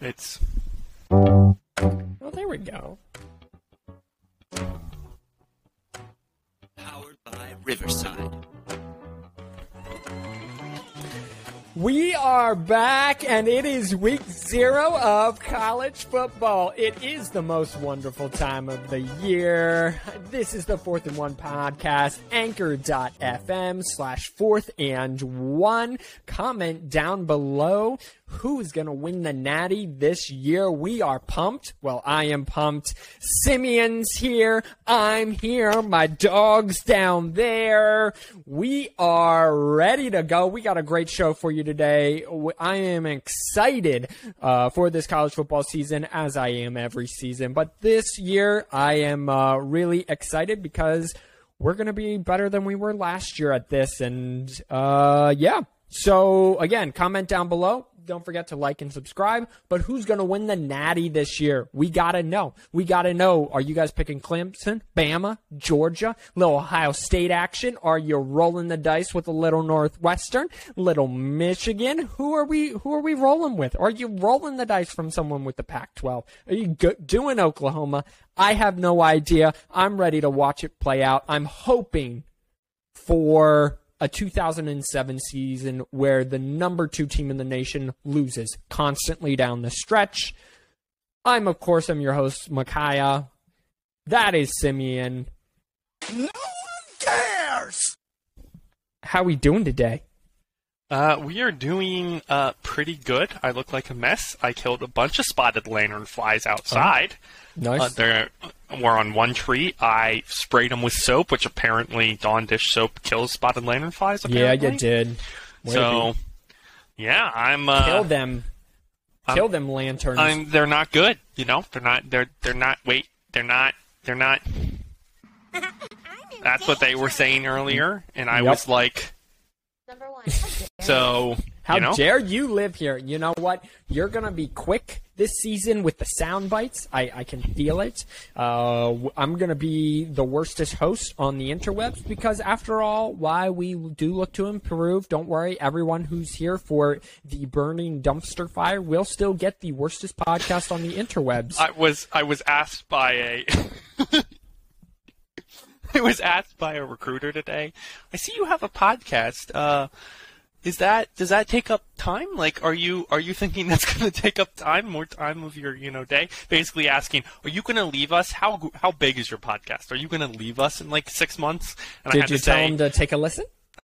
It's Oh, there we go. Powered by Riverside. We are back, and it is week zero of college football. It is the most wonderful time of the year. This is the Fourth and One podcast, anchor.fm slash fourth and one. Comment down below who's going to win the natty this year. We are pumped. Well, I am pumped. Simeon's here. I'm here. My dog's down there. We are ready to go. We got a great show for you today. I am excited uh, for this college football season, as I am every season. But this year, I am uh, really excited because we're going to be better than we were last year at this. And uh, yeah. So again, comment down below don't forget to like and subscribe. But who's going to win the Natty this year? We got to know. We got to know. Are you guys picking Clemson, Bama, Georgia, little Ohio State action? Are you rolling the dice with a little Northwestern, little Michigan? Who are we? Who are we rolling with? Are you rolling the dice from someone with the Pac-12? Are you go- doing Oklahoma? I have no idea. I'm ready to watch it play out. I'm hoping for a 2007 season where the number two team in the nation loses constantly down the stretch. I'm, of course, I'm your host, Micaiah. That is Simeon. No one cares! How we doing today? Uh, we are doing uh, pretty good. I look like a mess. I killed a bunch of spotted lantern flies outside. Nice. Uh, they're we're on one tree. I sprayed them with soap, which apparently Dawn Dish soap kills spotted lantern flies. yeah, Apparently. you did. Way So, yeah, I'm. Uh, kill them. Kill them lanterns. I'm. They're not good. You know, they're not. They're. They're not. Wait. They're not. They're not. That's what they were saying earlier, and I Yep. was like, Number one. so. How you know? dare you live here? You know what? You're gonna be quick this season with the sound bites. I, I can feel it. Uh, I'm gonna be the worstest host on the interwebs because, after all, why we do look to improve. Don't worry, everyone who's here for the burning dumpster fire will still get the worstest podcast on the interwebs. I was I was asked by a I was asked by a recruiter today. I see you have a podcast. Uh, is that does that take up time? Like, are you are you thinking that's going to take up time, more time of your you know day? Basically asking, are you going to leave us? How how big is your podcast? Are you going to leave us in like six months? And I Did had you to tell say, him to take a listen?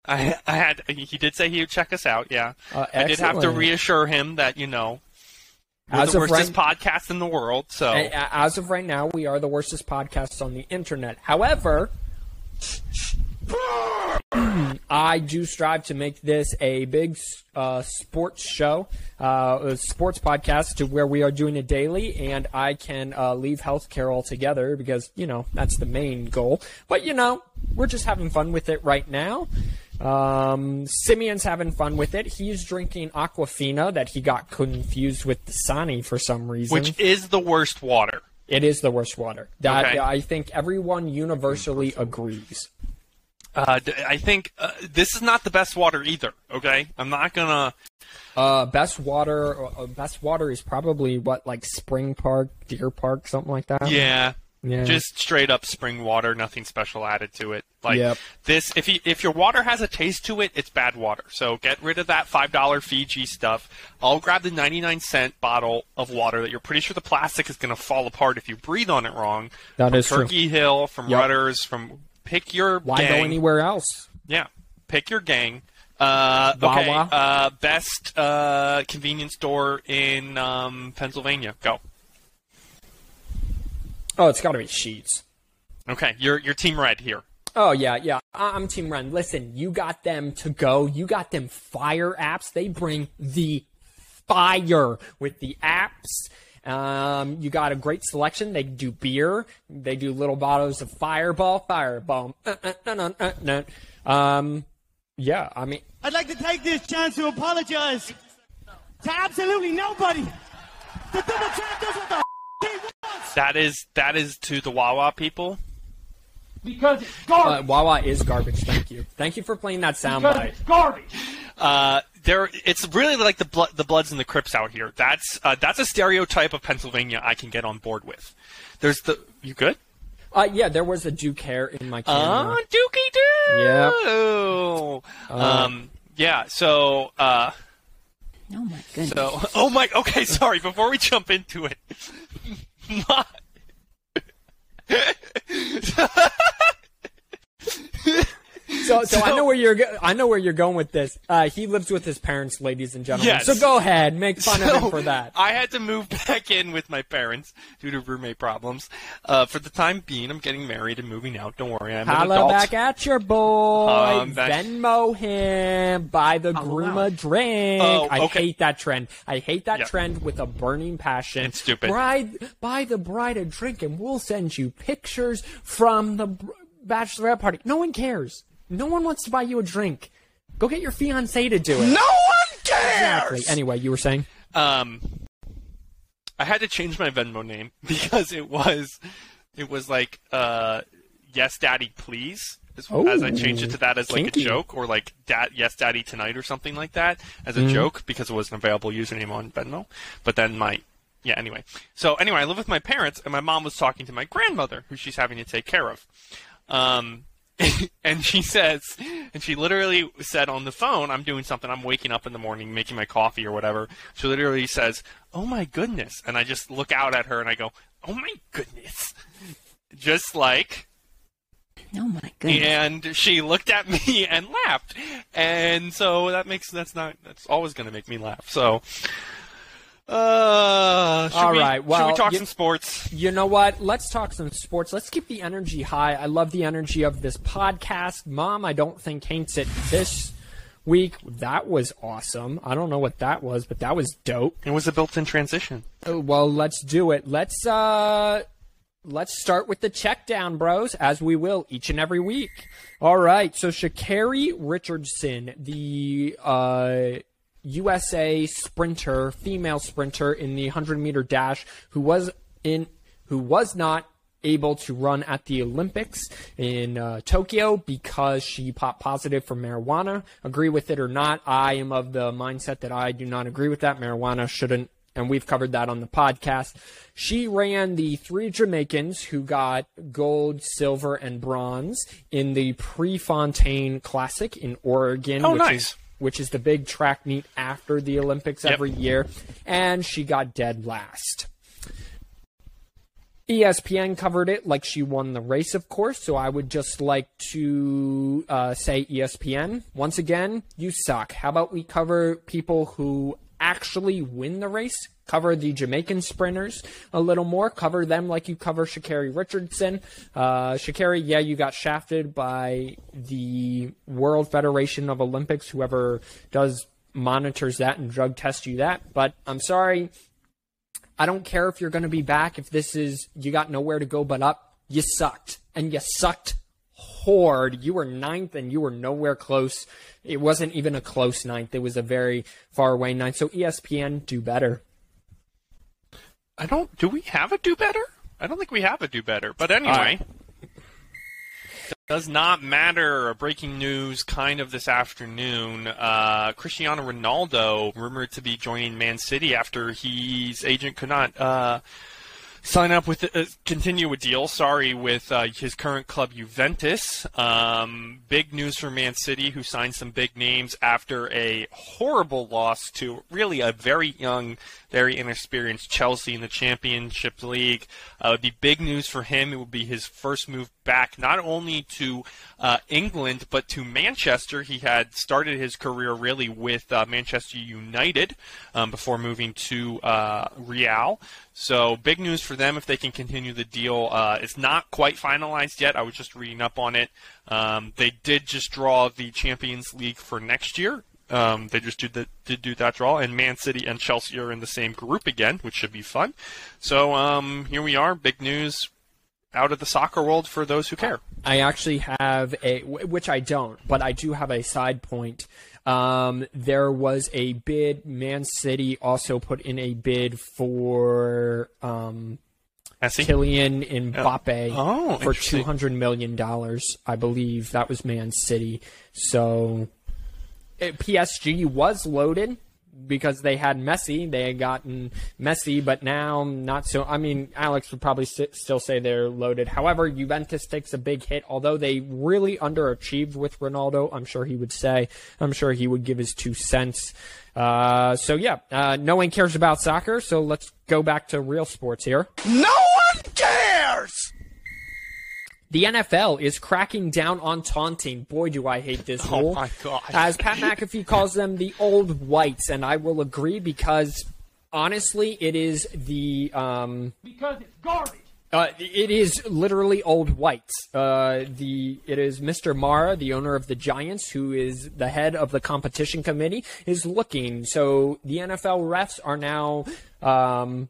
I, I had he did say he would check us out. Yeah, Uh, I did have to reassure him that you know. We're As the worstest right- podcast in the world, so As of right now, we are the worstest podcast on the internet. However, I do strive to make this a big uh, sports show, uh, a sports podcast to where we are doing it daily, and I can uh, leave healthcare altogether because you know that's the main goal. But you know, we're just having fun with it right now. Um, Simeon's having fun with it. He's drinking Aquafina that he got confused with Dasani for some reason. which is the worst water. It is the worst water. That Okay. I think everyone universally agrees. Uh, I think uh, this is not the best water either. Okay, I'm not gonna. Uh, best water, uh, best water is probably what like Spring Park, Deer Park, something like that. Yeah, Yeah. just straight up spring water, nothing special added to it. Like Yep. this, if you, if your water has a taste to it, it's bad water. So get rid of that five dollar Fiji stuff. I'll grab the ninety nine cent bottle of water that you're pretty sure the plastic is gonna fall apart if you breathe on it wrong. That from is true. Turkey Hill, from Yep. Rutter's, from pick your Why gang. go anywhere else? Yeah, pick your gang. Uh, okay, Wawa. uh, best uh, convenience store in um, Pennsylvania. Go. Oh, it's got to be Sheetz. Okay, you're you're team red here. Oh yeah, yeah. I'm Team Ren. Listen, you got them to go. You got them fire apps. They bring the fire with the apps. Um, you got a great selection. They do beer. They do little bottles of Fireball, Fireball. Uh, uh, uh, uh, uh, uh. Um, yeah. I mean, I'd like to take this chance to apologize to absolutely nobody. The double champ does what the f- he wants That is that is to the Wawa people. because it's uh, garbage. Wawa is garbage. Thank you. Thank you for playing that because soundbite. it's garbage. Uh, there it's really like the blood the bloods and the crips out here that's uh, that's a stereotype of pennsylvania i can get on board with there's the you good Uh, yeah, there was a Duke hair in my camera. Ah, dookie doo Yep. um yeah so uh Oh my goodness. so oh my okay sorry before we jump into it my- So, so, I know where you're. go- I know where you're going with this. Uh, he lives with his parents, ladies and gentlemen. Yes. So go ahead, make fun of him for that. I had to move back in with my parents due to roommate problems. Uh, for the time being, I'm getting married and moving out. Don't worry, I'm an adult. back at your boy. Um, back- Venmo him. Buy the groom a drink. Oh, I hate that trend. I hate that Yeah. trend with a burning passion. It's stupid. Bride, buy the bride a drink, and we'll send you pictures from the br- bachelorette party. No one cares. No one wants to buy you a drink. Go get your fiance to do it. No one cares! Exactly. Anyway, you were saying. um, I had to change my Venmo name because it was, it was like, uh, yes, daddy, please. As, as I changed it to that as like kinky. a joke, or like dad, yes, daddy tonight, or something like that, as a joke because it was an available username on Venmo. But then my, yeah, anyway. So anyway, I live with my parents, and my mom was talking to my grandmother, who she's having to take care of. Um, and she says, and she literally said on the phone, I'm doing something, I'm waking up in the morning, making my coffee or whatever. She literally says, Oh my goodness. And I just look out at her and I go, Oh my goodness. Just like, oh my goodness. and she looked at me and laughed. And so that makes, that's not, that's always going to make me laugh. So, uh, should All we, right, should we talk you- some sports? You know what? Let's talk some sports. Let's keep the energy high. I love the energy of this podcast. Mom, I don't think hates it this week. That was awesome. I don't know what that was, but that was dope. It was a built-in transition. Uh, Well, let's do it. Let's uh let's start with the check down, bros, as we will each and every week. All right. So Sha'Carri Richardson, the uh USA sprinter, female sprinter in the 100 meter dash who was in who was not able to run at the Olympics in uh, Tokyo because she popped positive for marijuana. Agree with it or not, I am of the mindset that I do not agree with that. Marijuana shouldn't, and we've covered that on the podcast. She ran the three Jamaicans who got gold, silver, and bronze in the Prefontaine Classic in Oregon. Oh, which nice. Which is the big track meet after the Olympics Yep. every year, and she got dead last. ESPN covered it like she won the race, of course. So I would just like to uh, say, ESPN, once again, you suck. How about we cover people who actually win the race? Cover the Jamaican sprinters a little more. Cover them like you cover Sha'Carri Richardson. Uh, Sha'Carri, yeah, you got shafted by the World Federation of Olympics, whoever does monitors that and drug tests you that. But I'm sorry, I don't care if you're going to be back. If this is you got nowhere to go but up, you sucked, and you sucked hard. You were ninth, and you were nowhere close. It wasn't even a close ninth. It was a very far away ninth. So ESPN, do better. I don't. Do we have a do better? I don't think we have a do better. But anyway, does not matter. A Breaking news, kind of this afternoon. Uh, Cristiano Ronaldo rumored to be joining Man City after his agent could not. Uh, sign up with uh, continue a deal. Sorry, with uh, his current club Juventus. Um, big news for Man City, who signed some big names after a horrible loss to really a very young, very inexperienced Chelsea in the Championship League. Uh, it would be big news for him. It would be his first move back, not only to uh, England but to Manchester. He had started his career really with uh, Manchester United um, before moving to uh, Real. So big news for them if they can continue the deal. Uh, it's not quite finalized yet. I was just reading up on it. Um, they did just draw the Champions League for next year. Um, they just did, the, did do that draw, and Man City and Chelsea are in the same group again, which should be fun. So um, here we are. Big news out of the soccer world for those who care. I actually have a, which I don't, but I do have a side point. Um, there was a bid. Man City also put in a bid for um? Kylian Mbappe Oh, for two hundred million dollars. I believe that was Man City. So uh, PSG was loaded because they had Messi. They had gotten Messi, but now not so. I mean, Alex would probably st- still say they're loaded. However, Juventus takes a big hit, although they really underachieved with Ronaldo. I'm sure he would say. I'm sure he would give his two cents. Uh, so yeah, uh, no one cares about soccer. So let's go back to real sports here. No one cares! The NFL is cracking down on taunting. Boy, do I hate this Oh rule. my God. As Pat McAfee calls them, the old whites, and I will agree because honestly, it is the um, Because it's garbage. uh, it is literally old whites. Uh, the it is Mr. Mara, the owner of the Giants, who is the head of the competition committee, is looking. So the NFL refs are now. Um,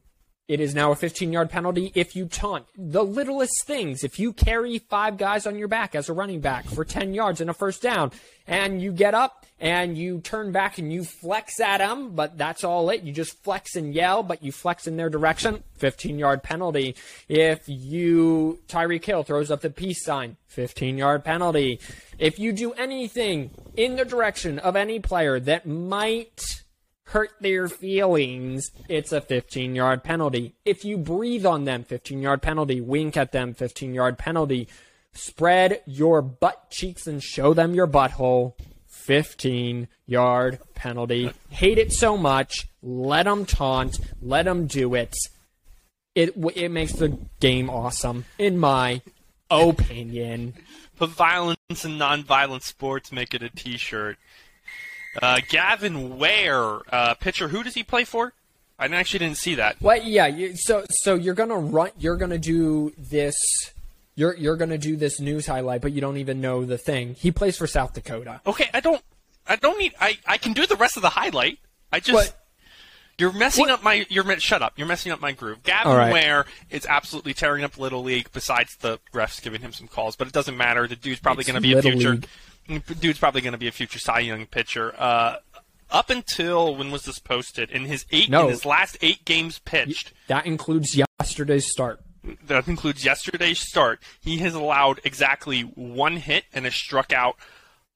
it is now a 15 yard penalty if you taunt. The littlest things. If you carry five guys on your back as a running back for 10 yards and a first down, and you get up and you turn back and you flex at them, but that's all it. You just flex and yell, but you flex in their direction, 15 yard penalty. If you, Tyreek Hill throws up the peace sign, 15 yard penalty. If you do anything in the direction of any player that might hurt their feelings, it's a 15 yard penalty. If you breathe on them, 15 yard penalty. Wink at them, 15 yard penalty. Spread your butt cheeks and show them your butthole, 15 yard penalty. Hate it so much. Let them taunt. Let them do it. It, it makes the game awesome, in my opinion. Put violence and non-violent sports. Make it a T-shirt. Uh, Gavin Weir, uh, pitcher. Who does he play for? I actually didn't see that. Well, yeah. You, so, so you're gonna run. You're gonna do this. You're you're gonna do this news highlight, but you don't even know the thing. He plays for South Dakota. Okay, I don't. I don't need. I I can do the rest of the highlight. I just. What? You're messing What? up my. You're shut up. You're messing up my groove. Gavin right. Weir is absolutely tearing up Little League. Besides the refs giving him some calls, but it doesn't matter. The dude's probably going to be a future. Dude's probably going to be a future Cy Young pitcher. Uh, up until when was this posted? In his eight, No. in his last eight games pitched, That includes yesterday's start. that includes yesterday's start, he has allowed exactly one hit and has struck out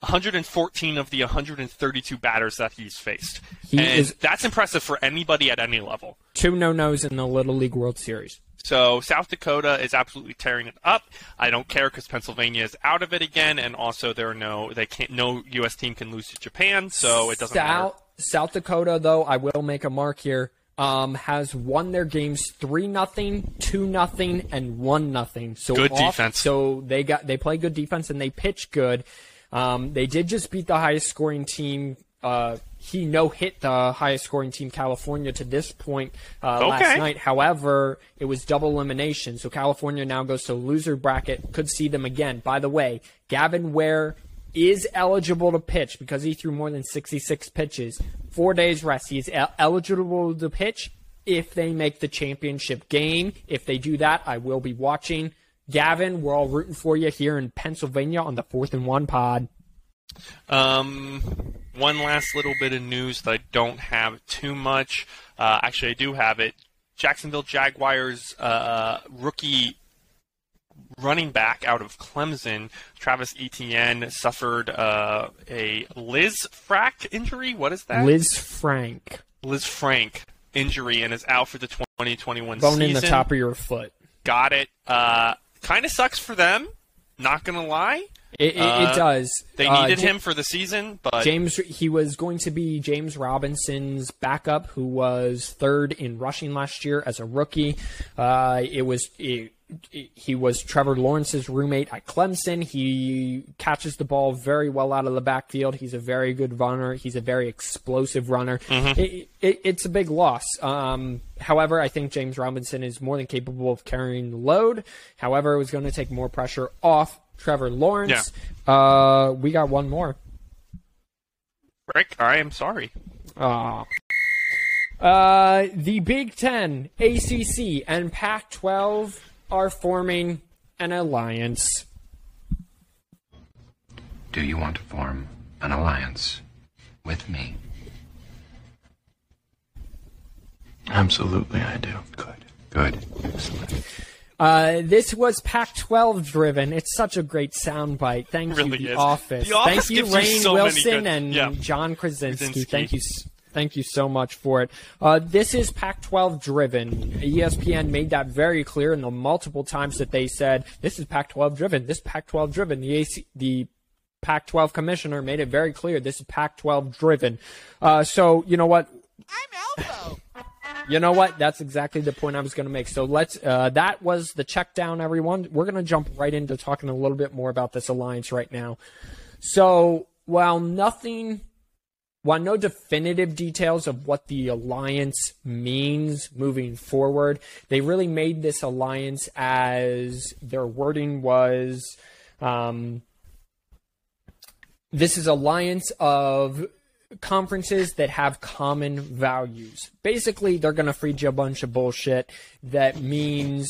114 of the 132 batters that he's faced. He and is- that's impressive for anybody at any level. Two no nos in the Little League World Series. So South Dakota is absolutely tearing it up. I don't care because Pennsylvania is out of it again, and also there are no they can't no U.S. team can lose to Japan, so it doesn't matter. South South Dakota, though, I will make a mark here. Um, has won their games three nothing, two nothing, and one nothing. So Good off- defense. So they got they play good defense and they pitch good. Um, they did just beat the highest scoring team. Uh, he no hit the highest scoring team, California, to this point uh, last night. However, it was double elimination, so California now goes to loser bracket. Could see them again. By the way, Gavin Weir is eligible to pitch because he threw more than 66 pitches. Four days rest. He's el- eligible to pitch if they make the championship game. If they do that, I will be watching. Gavin, we're all rooting for you here in Pennsylvania on the fourth and one pod. Um, one last little bit of news that I don't have too much. Uh, actually, I do have it. Jacksonville Jaguars uh, rookie running back out of Clemson, Travis Etienne, suffered uh, a Lisfranc injury. What is that? Lisfranc, Liz Frank injury and is out for the 2021 bone season. in the top of your foot. Got it. Uh, kind of sucks for them. Not gonna lie. It, it, Uh, it does. They Uh, needed Ja- him for the season, but James, he was going to be James Robinson's backup, who was third in rushing last year as a rookie. Uh, it was it, he was Trevor Lawrence's roommate at Clemson. He catches the ball very well out of the backfield. He's a very good runner. He's a very explosive runner. It, it, it's a big loss. Um, however, I think James Robinson is more than capable of carrying the load. However, it was going to take more pressure off Trevor Lawrence. Uh, we got one more. Rick, I am sorry. Aw. Uh, the Big Ten, ACC, and Pac 12 are forming an alliance. Do you want to form an alliance with me? Absolutely, I do. Good. Good. Excellent. Uh, this was Pac-12 driven. It's such a great soundbite. Thank Really you, The. Office. The Office Thank you, Rainn so Wilson good- and yeah. John Krasinski. Krasinski. Thank you. Thank you so much for it. Uh, this is Pac-12 driven. E ESPN made that very clear in the multiple times that they said this is Pac-12 driven. This Pac-12 driven. The AC, the Pac-12 commissioner made it very clear this is Pac-12 driven. Uh, so you know what? I'm Elbow. You know what? That's exactly the point I was going to make. So let's. Uh, that was the check down, everyone. We're going to jump right into talking a little bit more about this alliance right now. So while nothing, while no definitive details of what the alliance means moving forward, they really made this alliance as their wording was. Um, this is alliance of conferences that have common values. Basically, they're going to feed you a bunch of bullshit that means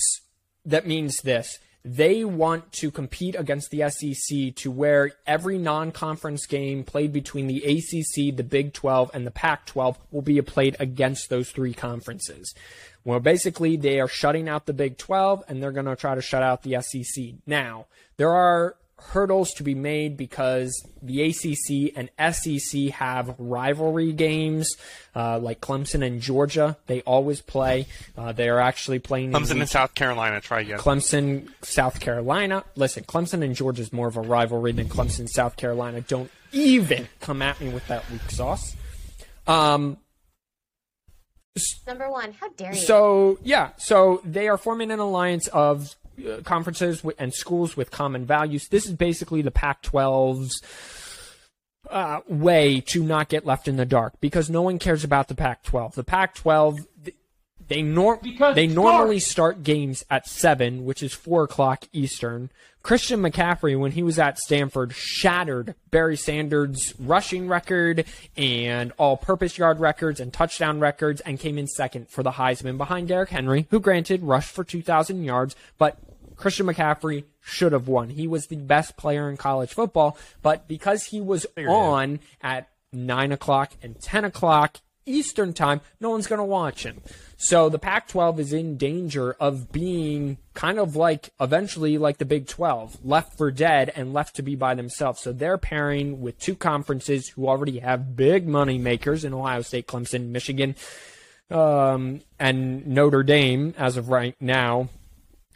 that means this. They want to compete against the SEC to where every non-conference game played between the ACC, the Big 12, and the Pac-12 will be played against those three conferences. Well, basically, they are shutting out the Big 12 and they're going to try to shut out the SEC. Now, there are hurdles to be made because the ACC and SEC have rivalry games, uh, like Clemson and Georgia. They always play. Uh, they are actually playing. Clemson week- in South Carolina. Try again. Clemson, South Carolina. Listen, Clemson and Georgia is more of a rivalry than Clemson, South Carolina. Don't even come at me with that weak sauce. Um, Number one, how dare you? so yeah, so they are forming an alliance of uh, conferences and schools with common values. This is basically the Pac-12's uh, way to not get left in the dark because no one cares about the Pac-12. The Pac-12 th- they nor- they normally start games at seven, which is four o'clock Eastern. Christian McCaffrey, when he was at Stanford, shattered Barry Sanders' rushing record and all-purpose yard records and touchdown records, and came in second for the Heisman behind Derrick Henry, who granted rushed for 2,000 yards, but Christian McCaffrey should have won. He was the best player in college football, but because he was on at nine o'clock and ten o'clock Eastern time, no one's going to watch him. So the Pac 12 is in danger of being kind of like eventually like the Big 12, left for dead and left to be by themselves. So they're pairing with two conferences who already have big money makers in Ohio State, Clemson, Michigan, um, and Notre Dame as of right now,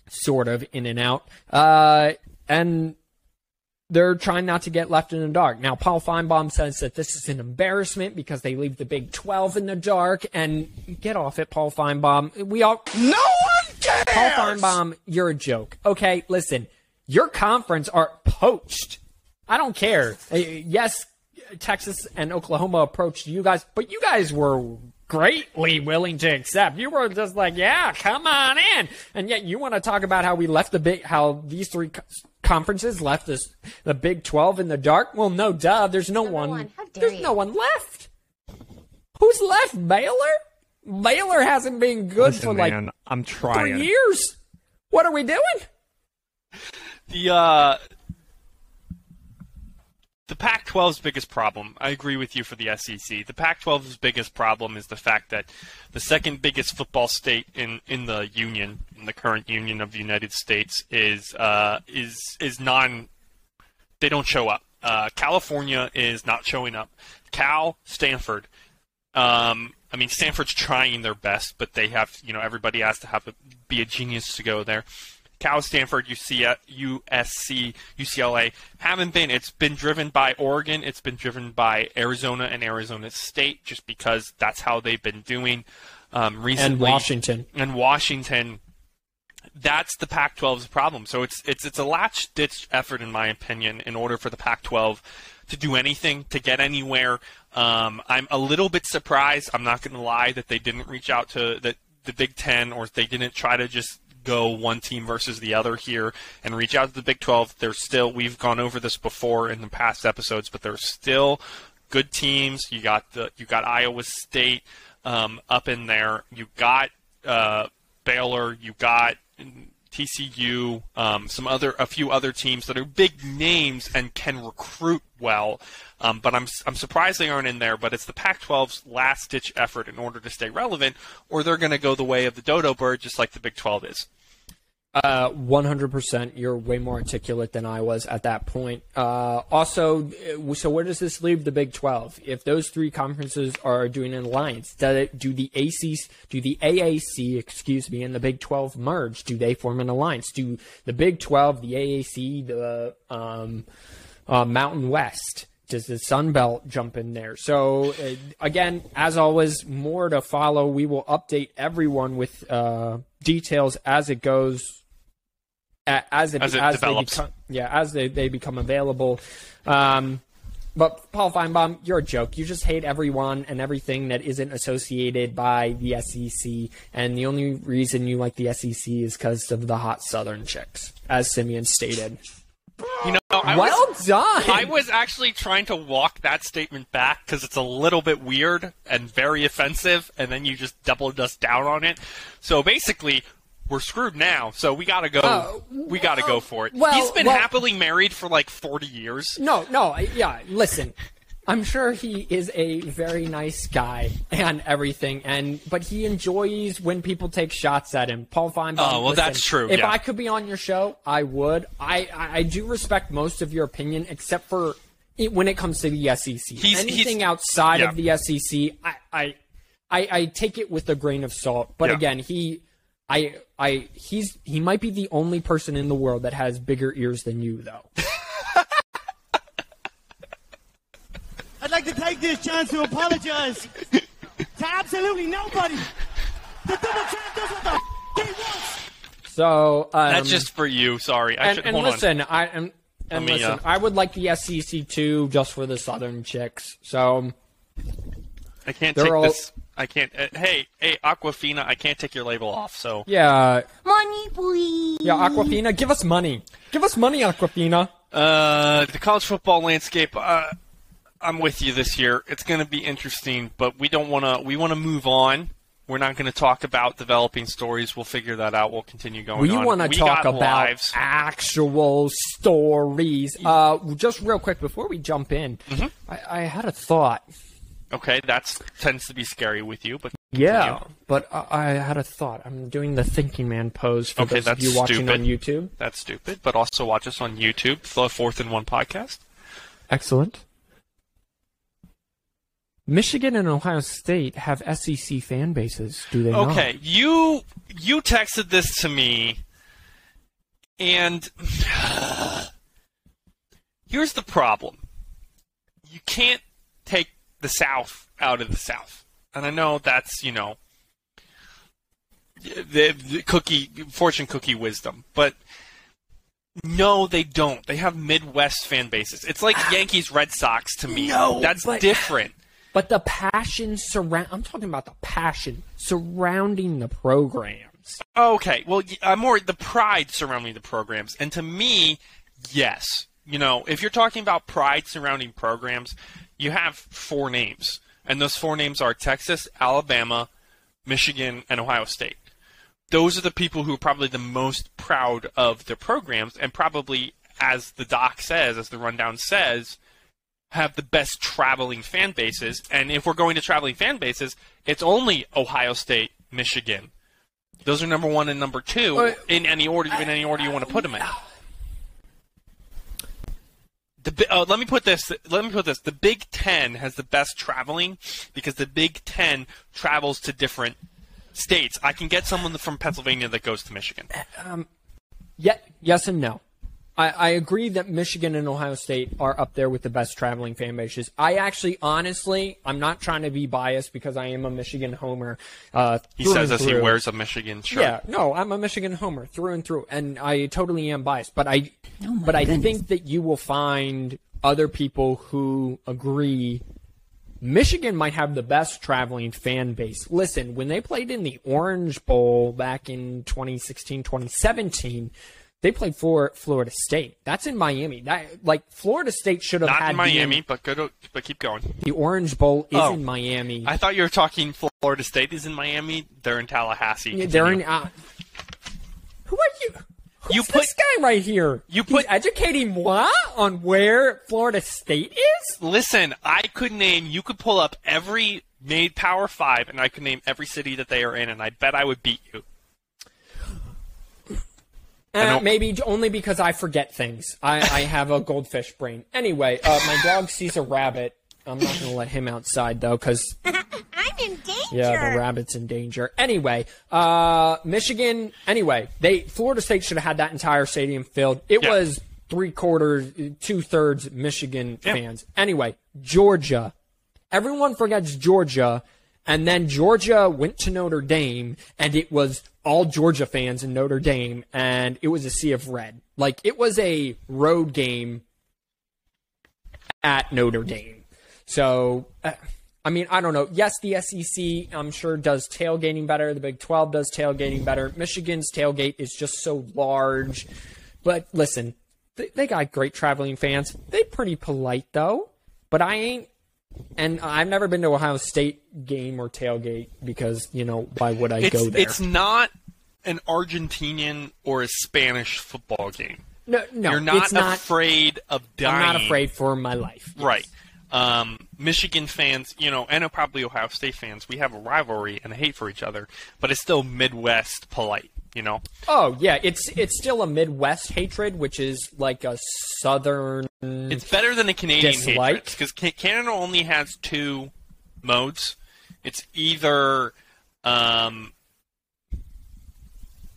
sort of in and out. Uh, and they're trying not to get left in the dark. Now, Paul Finebaum says that this is an embarrassment because they leave the Big 12 in the dark. And get off it, Paul Finebaum. We all. No one cares. Paul Finebaum, you're a joke. Okay, listen. Your conference are poached. I don't care. Uh, Yes, Texas and Oklahoma approached you guys, but you guys were greatly willing to accept. You were just like, yeah, come on in. And yet you want to talk about how we left the big, how these three conferences left this, the Big 12 in the dark? Well, no, duh. There's no Number one. one, how dare there's you. no one left. Who's left? Baylor? Baylor hasn't been good Listen, for like man, I'm three trying. years. What are we doing? The uh, the Pac-12's biggest problem. I agree with you for the SEC. The Pac-12's biggest problem is the fact that the second biggest football state in, in the union, in the current union of the United States, is uh, is is non. They don't show up. Uh, California is not showing up. Cal, Stanford. Um, I mean, Stanford's trying their best, but they have, you know, everybody has to have a, be a genius to go there. Cal, Stanford, UC, USC, UCLA haven't been. It's been driven by Oregon. It's been driven by Arizona and Arizona State, just because that's how they've been doing um, recently. And Washington. And Washington. That's the Pac-12's problem. So it's it's it's a latch-ditch effort, in my opinion, in order for the Pac-12 to do anything, to get anywhere. Um, I'm a little bit surprised. I'm not going to lie that they didn't reach out to the the Big Ten, or they didn't try to just go one team versus the other here and reach out to the Big 12. There's still we've gone over this before in the past episodes, but there's still good teams. You got the you got Iowa State um, up in there. You got uh, Baylor. You got TCU. Um, some other a few other teams that are big names and can recruit well. Um, but I'm I'm surprised they aren't in there. But it's the Pac-12's last ditch effort in order to stay relevant, or they're going to go the way of the dodo bird, just like the Big 12 is. Uh, 100%. You're way more articulate than I was at that point. Uh, also, uh, so where does this leave the Big 12? If those three conferences are doing an alliance, it, do the ACs, do the AAC, excuse me, and the Big 12 merge? Do they form an alliance? Do the Big 12, the AAC, the um, uh, Mountain West, does the Sun Belt jump in there? So uh, again, as always, more to follow. We will update everyone with uh, details as it goes, as it As it they develops. become, yeah, as they, they become available. Um, but Paul Finebaum, you're a joke. You just hate everyone and everything that isn't associated by the SEC, and the only reason you like the SEC is because of the hot Southern chicks, as Simeon stated. I well was, done. I was actually trying to walk that statement back because it's a little bit weird and very offensive, and then you just doubled us down on it. So basically, we're screwed now. So we gotta go. Oh, we gotta go for it. well, He's been well- happily married for like forty years. No, no, yeah. Listen, I'm sure he is a very nice guy and everything, and but he enjoys when people take shots at him. Paul Finebaum. Oh, well, listen, that's true, If yeah. I could be on your show, I would. I I, I do respect most of your opinion, except for it, when it comes to the SEC. He's- Anything he's- outside yeah. of the SEC, I, I I I take it with a grain of salt. But Yeah. again, he. I, I, he's, he might be the only person in the world that has bigger ears than you, though. I'd like to take this chance to apologize to absolutely nobody. The double champ does what the f- he wants. So um, That's just for you. Sorry. I and, should, and hold on. listen, I and, and me, listen, uh, I would like the SEC too, just for the Southern chicks. So I can't take all- this. I can't. Uh, hey, hey, Aquafina, I can't take your label off. So yeah, Money, please. yeah, Aquafina, give us money, give us money, Aquafina. Uh, the college football landscape. Uh, I'm with you this year. It's going to be interesting, but we don't want to. We want to move on. We're not going to talk about developing stories. We'll figure that out. We'll continue going. We on. want to talk about lives. actual stories. Uh, just real quick before we jump in, Mm-hmm. I, I had a thought. Okay, that tends to be scary with you, but Yeah, continue. but I, I had a thought. I'm doing the thinking man pose for Okay, those of that's you watching stupid. on YouTube. that's stupid. But also watch us on YouTube, the Fourth and One podcast. Excellent. Michigan and Ohio State have SEC fan bases, do they not? Okay, you you texted this to me, and here's the problem: you can't take the South out of the South, and I know that's you know the, the cookie fortune cookie wisdom, but. No, they don't. They have Midwest fan bases. It's like ah. Yankees Red Sox to me. No, That's different. But the passion surround I'm talking about the passion surrounding the programs. Okay, well, I'm uh, more the pride surrounding the programs, and to me, yes. You know, if you're talking about pride surrounding programs, you have four names, and those four names are Texas, Alabama, Michigan, and Ohio State. Those are the people who are probably the most proud of their programs, and probably, as the doc says, as the rundown says, have the best traveling fan bases. And if we're going to traveling fan bases, it's only Ohio State, Michigan. Those are number one and number two Uh, in any order, in any order you want to put them in. The, uh, let me put this. Let me put this. The Big Ten has the best traveling because the Big Ten travels to different states. I can get someone from Pennsylvania that goes to Michigan. Um, Yeah, yes and no. I, I agree that Michigan and Ohio State are up there with the best traveling fan bases. I actually, honestly, I'm not trying to be biased because I am a Michigan homer. Uh, He says as he wears a Michigan shirt. Yeah, no, I'm a Michigan homer through and through, and I totally am biased. But I, Oh my but I think that you will find other people who agree. Michigan might have the best traveling fan base. Listen, when they played in the Orange Bowl back in 2016, 2017, they played for Florida State. That's in Miami. That like Florida State should have Not had in the- Miami, but go to, but keep going. The, Orange Bowl is Oh. in Miami. I thought you were talking Florida State is in Miami. They're in Tallahassee. Yeah, They're in. Uh, who are you? Who's You put- this guy right here? you He's put- educating moi on where Florida State is. Listen, I could name. You could pull up every made Power Five, and I could name every city that they are in, and I bet I would beat you. I Uh, maybe only because I forget things. I, I have a goldfish brain. Anyway, uh, my dog sees a rabbit. I'm not going to let him outside though, because I'm in danger. yeah, the rabbit's in danger. Anyway, uh, Michigan. Anyway, they Florida State should have had that entire stadium filled. It Yeah. was three quarters, two thirds Michigan Yeah. fans. Anyway, Georgia. Everyone forgets Georgia, and then Georgia went to Notre Dame, and it was all Georgia fans in Notre Dame, and it was a sea of red. Like it was a road game at Notre Dame. So, uh, I mean, I don't know. Yes, the SEC, I'm sure, does tailgating better. The Big 12 does tailgating better. Michigan's tailgate is just so large. But listen, they, they got great traveling fans. They pretty polite, though. But I ain't. And I've never been to Ohio State game or tailgate because, you know, why would I It's go there? it's not an Argentinian or a Spanish football game. no, no, You're not, not. afraid of dying. I'm not afraid for my life. Yes. Right. Um, Michigan fans, you know, and probably Ohio State fans, we have a rivalry and a hate for each other, but it's still Midwest polite, you know? Oh yeah, it's it's still a Midwest hatred, which is like a Southern. It's better than a Canadian Dislike? hatred because Canada only has two modes. It's either um,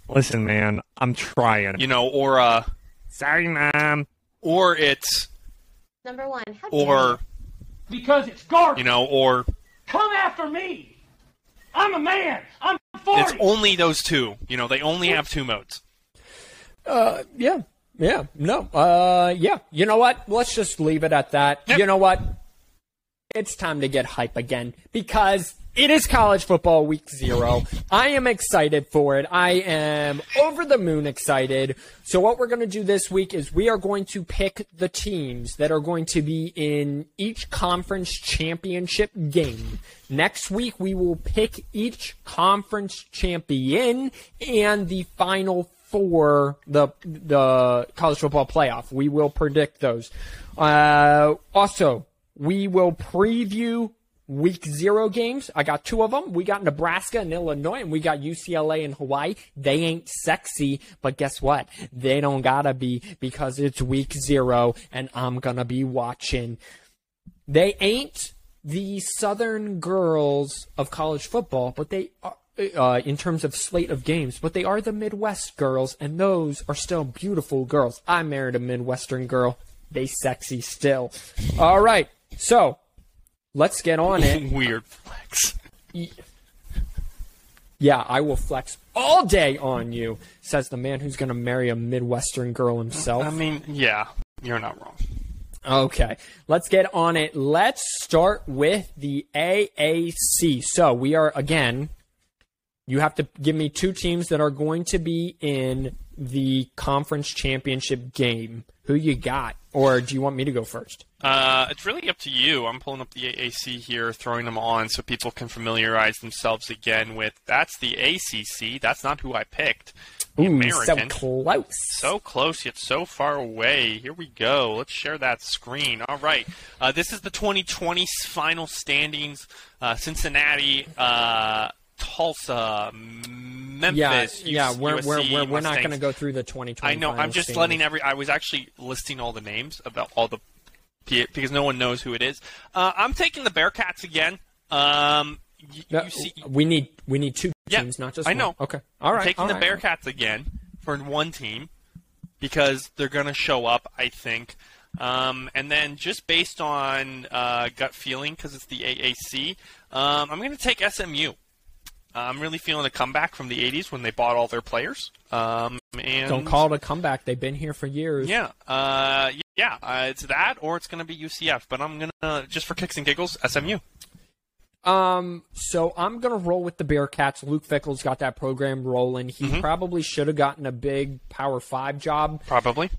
Listen, man, I'm trying. you know, or uh, Sorry, mom. or it's Number one. How or Because it's garbage. you know, or Come after me. I'm a man. I'm it's only those two. You know, they only have two modes. Uh, yeah, yeah, no, uh, yeah. You know what? Let's just leave it at that. Yep. You know what? It's time to get hype again because it is college football week zero. I am excited for it. I am over the moon excited. So what we're going to do this week is we are going to pick the teams that are going to be in each conference championship game. Next week we will pick each conference champion and the final for the the college football playoff. We will predict those. Uh, also, we will preview week zero games. I got two of them. We got Nebraska and Illinois, and we got UCLA and Hawaii. They ain't sexy, but guess what? They don't gotta be because it's week zero, and I'm gonna be watching. They ain't the Southern girls of college football, but they are. Uh, in terms of slate of games, but they are the Midwest girls, and those are still beautiful girls. I married a Midwestern girl. They sexy still. All right, so let's get on it. Weird flex. Yeah, I will flex all day on you, says the man who's going to marry a Midwestern girl himself. I mean, yeah, you're not wrong. Okay, let's get on it. Let's start with the AAC. So we are again. You have to give me two teams that are going to be in the conference championship game. Who you got, or do you want me to go first? Uh, it's really up to you. I'm pulling up the AAC here, throwing them on so people can familiarize themselves again with that's the ACC. That's not who I picked. The Ooh, so close. So close yet so far away. Here we go. Let's share that screen. All right. Uh, this is the 2020 final standings. Uh, Cincinnati, uh, Tulsa, Memphis. yeah, yeah, we're we're we're, we're not going to go through the 2020. I know. I'm just letting every. I was actually listing all the names about all the because no one knows who it is. Uh, I'm taking the Bearcats again. Um, y- No, you see, we need we need two Yeah, teams, not just I one. know. Okay, All right. I'm taking all the right. Bearcats again for one team because they're going to show up, I think. Um, and then just based on uh, gut feeling, because it's the AAC, um, I'm going to take SMU. I'm really feeling a comeback from the 80s when they bought all their players. Um, and Don't call it a comeback. They've been here for years. Yeah, uh, yeah, uh, it's that or it's going to be UCF. But I'm gonna just for kicks and giggles, SMU. Um, so I'm gonna roll with the Bearcats. Luke Fickell's got that program rolling. He Mm-hmm. probably should have gotten a big Power Five job. Probably.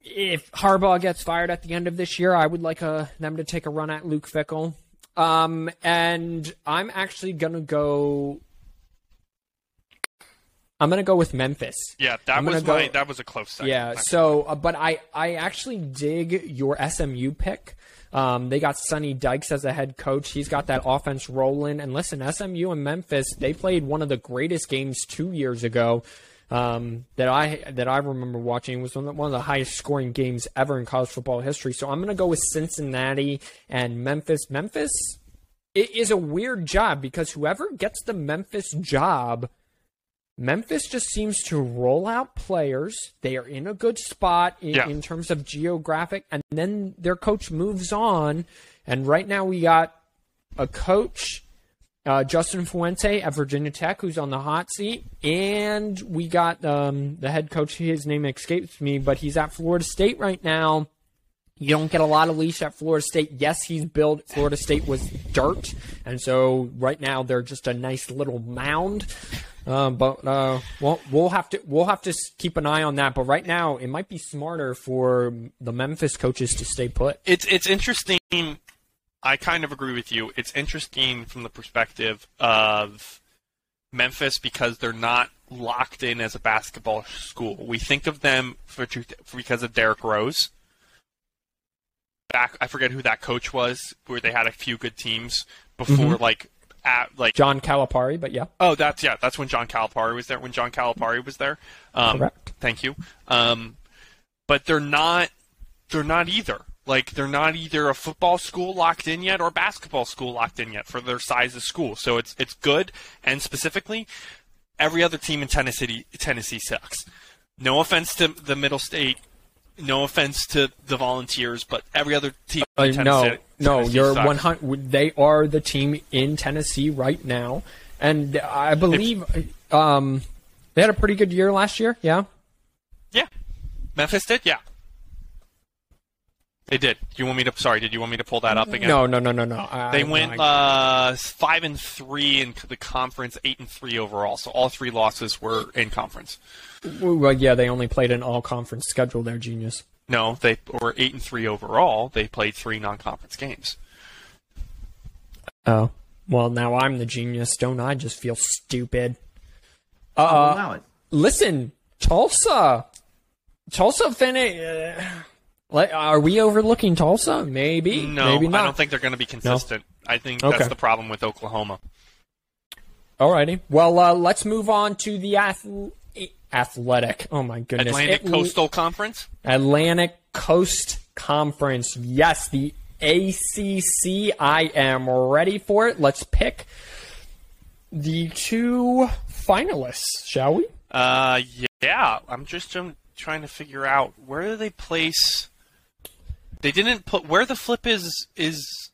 If Harbaugh gets fired at the end of this year, I would like uh them to take a run at Luke Fickell. Um, and I'm actually gonna go. I'm gonna go with Memphis. Yeah, that I'm was gonna my that was a close second. Yeah. So, uh, but I I actually dig your SMU pick. Um, they got Sonny Dykes as a head coach. He's got that offense rolling. And listen, SMU and Memphis, they played one of the greatest games two years ago. um, that I that I remember watching. It was one of, the, one of the highest scoring games ever in college football history. So I'm going to go with Cincinnati and Memphis. Memphis it is a weird job because whoever gets the Memphis job, Memphis just seems to roll out players. They are in a good spot in, Yeah. in terms of geographic, and then their coach moves on. And right now we got a coach, uh, Justin Fuente at Virginia Tech, who's on the hot seat, and we got um, the head coach. His name escapes me, but he's at Florida State right now. You don't get a lot of leash at Florida State. Yes, he's built. Florida State was dirt, and so right now they're just a nice little mound. Um, but uh, we'll we'll have to we'll have to keep an eye on that. But right now, it might be smarter for the Memphis coaches to stay put. It's it's interesting. I kind of agree with you. It's interesting from the perspective of Memphis because they're not locked in as a basketball school. We think of them for, for because of Derrick Rose. Back, I forget who that coach was, where they had a few good teams before, like, at like John Calipari, but yeah, Oh, that's yeah. That's when John Calipari was there. When John Calipari was there. Um, Correct. Thank you. Um, but they're not. They're not either. Like they're not either a football school locked in yet or a basketball school locked in yet for their size of school. So it's it's good. And specifically, every other team in Tennessee Tennessee sucks. No offense to the Middle State. No offense to the Volunteers, but every other team Uh, no, Tennessee. no, you're sucks. one hundred. They are the team in Tennessee right now, and I believe um, they had a pretty good year last year. Yeah, Yeah. Memphis did? Yeah. They did. Do you want me to sorry, did you want me to pull that up again? no, no, no, no, no. I- They I- went I- uh, five and three in the conference, eight and three overall. So all three losses were in conference. well, yeah, they only played an all-conference schedule. They're genius. No, they were eight and three overall. They played three non-conference games. Oh, well, now I'm the genius, don't I? Just feel stupid. I'll Uh, allow it. listen, Tulsa, Tulsa finish. Are we overlooking Tulsa? Maybe, No, maybe not. I don't think they're going to be consistent. I think Okay. that's the problem with Oklahoma. Alrighty. Well, uh, let's move on to the ath- athletic. Oh my goodness. Atlantic Coastal Conference. Atlantic Coast Conference. Yes, the ACC. I am ready for it. Let's pick the two finalists, shall we? Uh, yeah. I'm just um, trying to figure out where do they place. They didn't put where the flip is. Is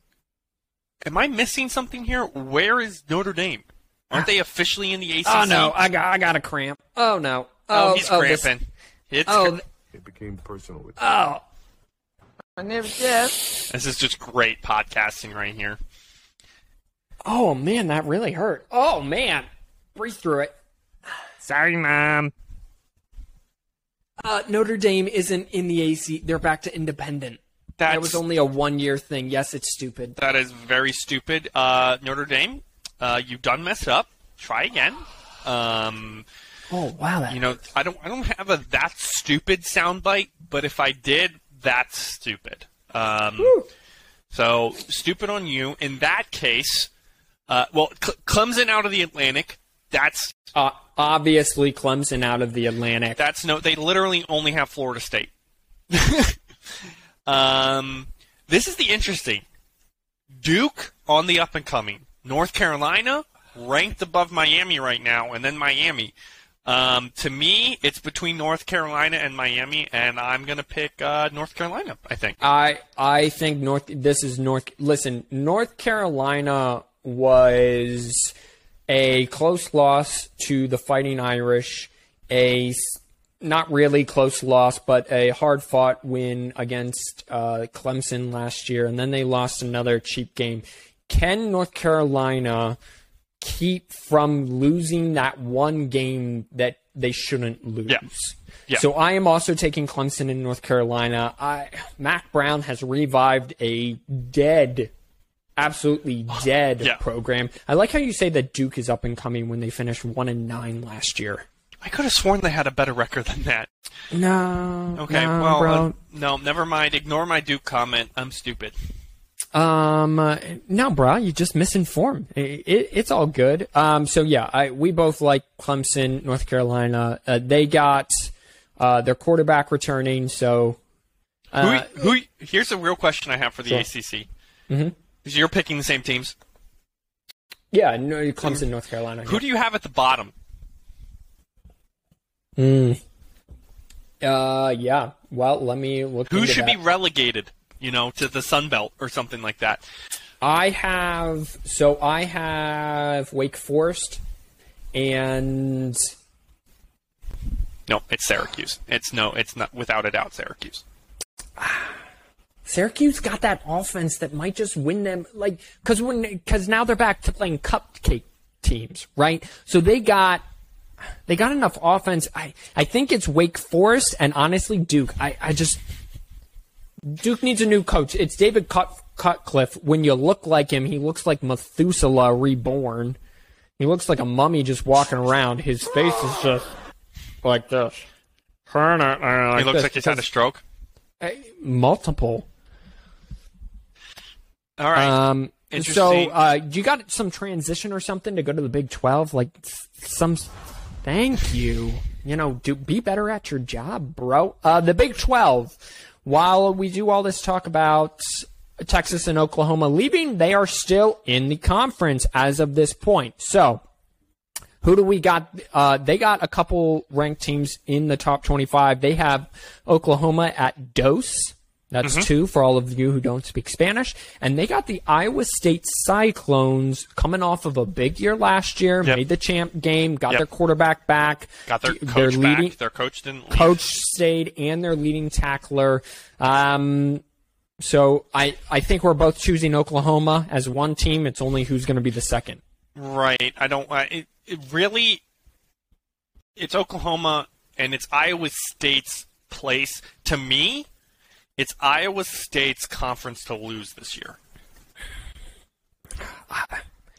am I missing something here? Where is Notre Dame? Aren't they officially in the ACC? Oh no, I got I got a cramp. Oh no. Oh, he's this- cramping. It's oh, cr- It became personal with oh. I never guessed. This is just great podcasting right here. Oh man, that really hurt. Oh man, breathe through it. Sorry, Mom. Uh, Notre Dame isn't in the AC. They're back to independent. That's, That was only a one-year thing. Yes, it's stupid. that is very stupid. Uh, Notre Dame, uh, you done messed up. Try again. Um, Oh wow, that you know, I don't, I don't have a that stupid soundbite, but if I did, that's stupid. Um, so stupid on you. In that case, uh, well, Cle- Clemson out of the Atlantic. That's uh, obviously Clemson out of the Atlantic. That's no. They literally only have Florida State. um, this is the interesting. Duke on the up and coming. North Carolina ranked above Miami right now, and then Miami. Um, to me, it's between North Carolina and Miami, and I'm gonna pick uh, North Carolina. I think. I I think North. This is North. Listen, North Carolina was a close loss to the Fighting Irish. A not really close loss, but a hard fought win against uh, Clemson last year, and then they lost another cheap game. Can North Carolina keep from losing that one game that they shouldn't lose? Yeah. Yeah. So I am also taking Clemson in North Carolina. I, Mack Brown has revived a dead, absolutely dead Yeah. program. I like how you say that Duke is up and coming when they finished one and nine last year. I could have sworn they had a better record than that. No. Okay, no, well, bro. uh, no, never mind. Ignore my Duke comment. I'm stupid. Um, uh, no, brah, you just misinformed. It, it, it's all good. Um, so yeah, I, we both like Clemson, North Carolina. Uh, they got uh, their quarterback returning, so uh, who, who? Here's a real question I have for the Sure. ACC. Mhm. You're picking the same teams? yeah, no, Clemson, North Carolina. Who do you have at the bottom? Mm. Uh, yeah. Well, let me look. Who into should that. be relegated? You know, to the Sun Belt or something like that. I have so I have Wake Forest and No, it's Syracuse. It's no, it's not without a doubt Syracuse. Syracuse got that offense that might just win them, like because when because now they're back to playing cupcake teams, right? So they got they got enough offense. I I think it's Wake Forest and honestly Duke. I I just Duke needs a new coach. It's David Cut, Cutcliffe. When you look like him, he looks like Methuselah reborn. He looks like a mummy just walking around. His face is just like this. he looks this like he's had a stroke. Uh, multiple. All right. Um, so, uh, you got some transition or something to go to the Big Twelve? Like some. Thank you. You know, do be better at your job, bro. Uh, the Big Twelve. While we do all this talk about Texas and Oklahoma leaving, they are still in the conference as of this point. So, who do we got? Uh, they got a couple ranked teams in the top 25. They have Oklahoma at Dos. That's Mm-hmm. two for all of you who don't speak Spanish. And they got the Iowa State Cyclones coming off of a big year last year, Yep. made the champ game, got Yep. their quarterback back, Got their coach leading back. Their coach didn't leave. coach stayed and their leading tackler. Um, so I, I think we're both choosing Oklahoma as one team. It's only who's going to be the second. Right. I don't. I, it, it really. It's Oklahoma and it's Iowa State's place. To me, it's Iowa State's conference to lose this year.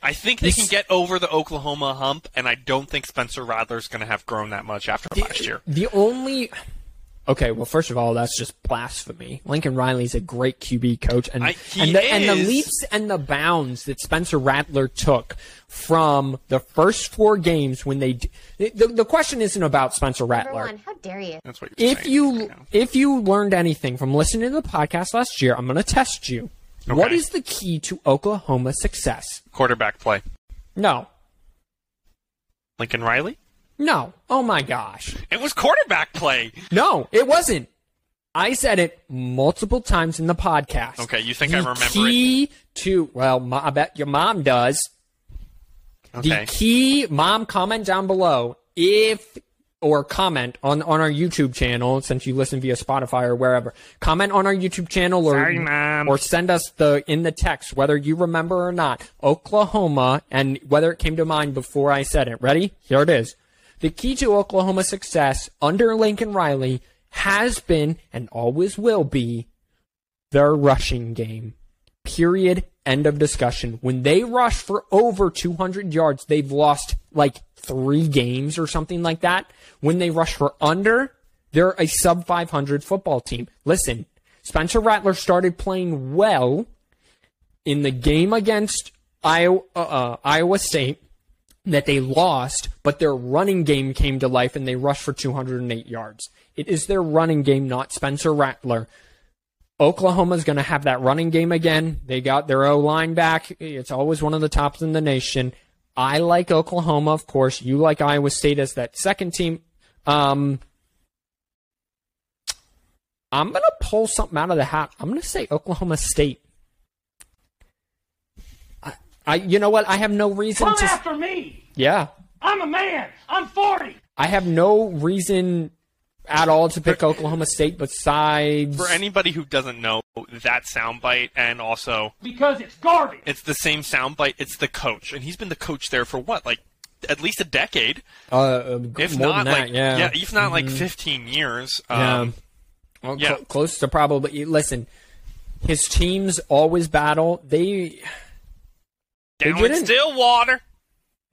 I think they can get over the Oklahoma hump, and I don't think Spencer Rattler's going to have grown that much after last year. The only okay, well, first of all, that's just blasphemy. Lincoln Riley's a great QB coach, and I- he and, the, and the leaps and the bounds that Spencer Rattler took from the first four games when they. The, the question isn't about Spencer Number Rattler. one, how dare you? That's what you're If saying you right now. if you learned anything from listening to the podcast last year, I'm going to test you. What Okay. is the key to Oklahoma success? quarterback play, No, Lincoln Riley, no. Oh my gosh. it was quarterback play. No, it wasn't. I said it multiple times in the podcast. Okay, you think the I remember it? key to well, ma- I bet your mom does. Okay. The key, mom, comment down below if or comment on on our YouTube channel since you listen via Spotify or wherever. Comment on our YouTube channel or Sorry, Mom. or send us the in the text whether you remember or not. Oklahoma and whether it came to mind before I said it. Ready? Here it is. The key to Oklahoma success under Lincoln Riley has been and always will be their rushing game. Period. End of discussion. When they rush for over 200 yards, they've lost like three games or something like that. When they rush for under, they're a sub 500 football team. Listen, Spencer Rattler started playing well in the game against Iowa, uh, uh, Iowa State that they lost, but their running game came to life and they rushed for 208 yards. It is their running game, not Spencer Rattler. Oklahoma's going to have that running game again. They got their O line back. It's always one of the tops in the nation. I like Oklahoma, of course. You like Iowa State as that second team. Um, I'm going to pull something out of the hat. I'm going to say Oklahoma State. I, I, you know what? I have no reason Come to. after me. Yeah, I'm a man. I'm 40. I have no reason at all to pick Oklahoma State besides. For anybody who doesn't know that soundbite, and also Because it's garbage. it's the same soundbite. It's the coach, and he's been the coach there for what, like at least a decade, uh, if more not than that, like yeah, Mm-hmm. if not like fifteen years. Yeah. Um, Well, Yeah. cl- close to probably. Listen, his teams always battle. They down in Stillwater.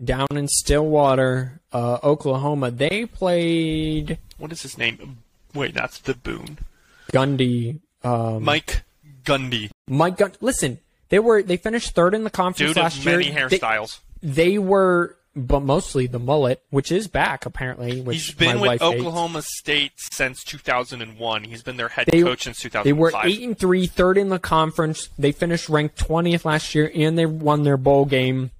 down in Stillwater, uh, Oklahoma. They played What is his name? Wait, that's the Boone. Gundy. Um, Mike Gundy. Mike Gun- Listen, They were they finished third in the conference Dude last of many year. They- hairstyles. They, were, but mostly the mullet, which is back apparently. Which He's been with wife hates. Oklahoma State since 2001. He's been their head They- coach since 2005. They were eight and three, third in the conference. They finished ranked twentieth last year, and they won their bowl game.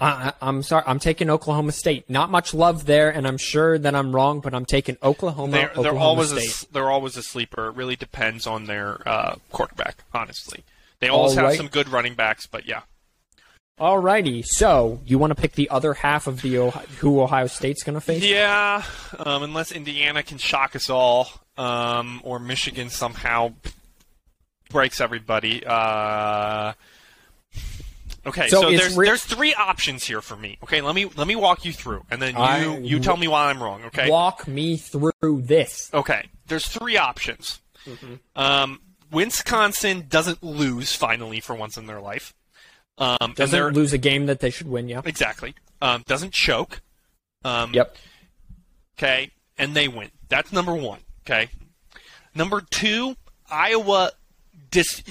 I, I'm sorry, I'm taking Oklahoma State. Not much love there, and I'm sure that I'm wrong, but I'm taking Oklahoma. They're, they're Oklahoma always a, State. s- they're always a sleeper. It really depends on their uh, quarterback. Honestly, they always All have right. some good running backs, but yeah. Alrighty, so you want to pick the other half of the Ohio, who Ohio State's going to face? Yeah, um, unless Indiana can shock us all, um, or Michigan somehow breaks everybody. Uh, okay, So so, there's re- there's three options here for me. Okay, let me let me walk you through, and then you I- you tell me why I'm wrong. Okay. Walk me through this. Okay, there's three options. Mm-hmm. Um, Wisconsin doesn't lose finally for once in their life. Um, Doesn't lose a game that they should win. Yeah. exactly. Um, doesn't choke. Um, Yep. Okay, and they win. That's number one. Okay. Number two, Iowa dis-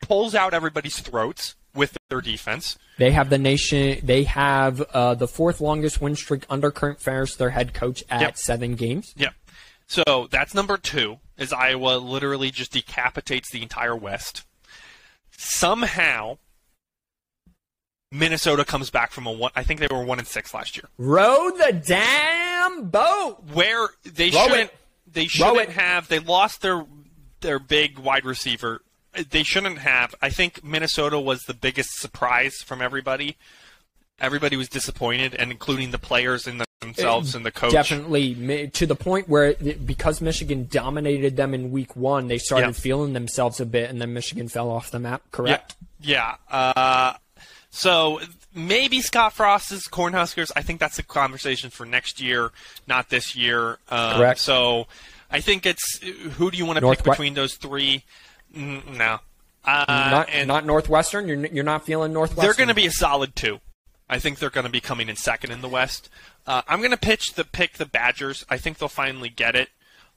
pulls out everybody's throats with their defense. They have the nation. They have uh, the fourth longest win streak under Kirk Ferentz, their head coach, at Yep. seven games. Yep. So that's number two. Is Iowa literally just decapitates the entire West. Somehow, Minnesota comes back from a one. I think they were one and six last year. Row the damn boat. where they Row shouldn't it. they shouldn't have they lost their their big wide receiver. They shouldn't have. I think Minnesota was the biggest surprise from everybody. Everybody was disappointed, and including the players and themselves and the coach. Definitely to the point where because Michigan dominated them in week one, they started Yeah. feeling themselves a bit, and then Michigan fell off the map. Yeah, Correct. yeah. Uh, so maybe Scott Frost's Cornhuskers. I think that's a conversation for next year, not this year. Um, Correct. So I think it's who do you want to pick Northwe- between those three? Mm, No. Uh, not and not Northwestern. You're you're not feeling Northwestern. they're going to be a solid two. I think they're going to be coming in second in the West. Uh, I'm going to pitch the pick the Badgers. I think they'll finally get it.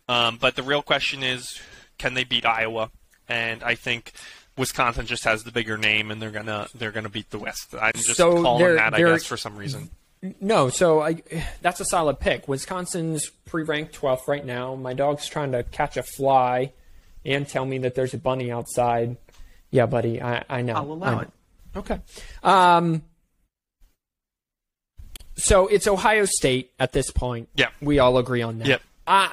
Um, but the real question is, can they beat Iowa? And I think Wisconsin just has the bigger name, and they're gonna they're gonna beat the West. I'm just So calling they're- that, I they're- guess, for some reason. No, so I, that's a solid pick. Wisconsin's pre-ranked 12th right now. My dog's trying to catch a fly and tell me that there's a bunny outside. Yeah, buddy, I, I know. I'll allow I know. it. Okay. Um, so it's Ohio State at this point. Yeah. We all agree on that. Yep. Uh,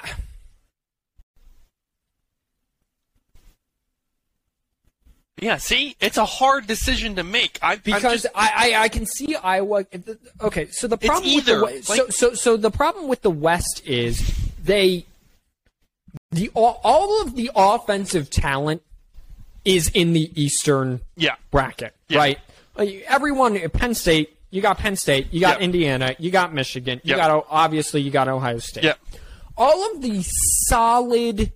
Yeah, see, it's a hard decision to make. I because just- I, I I can see Iowa. Okay, so the problem with either, the West, like- so so so the problem with the West is they the all, all of the offensive talent is in the Eastern yeah, bracket, Yeah. right? Everyone, uh, Penn State, you got Penn State, you got Yep. Indiana, you got Michigan, you Yep. got obviously you got Ohio State. yeah, All of the solid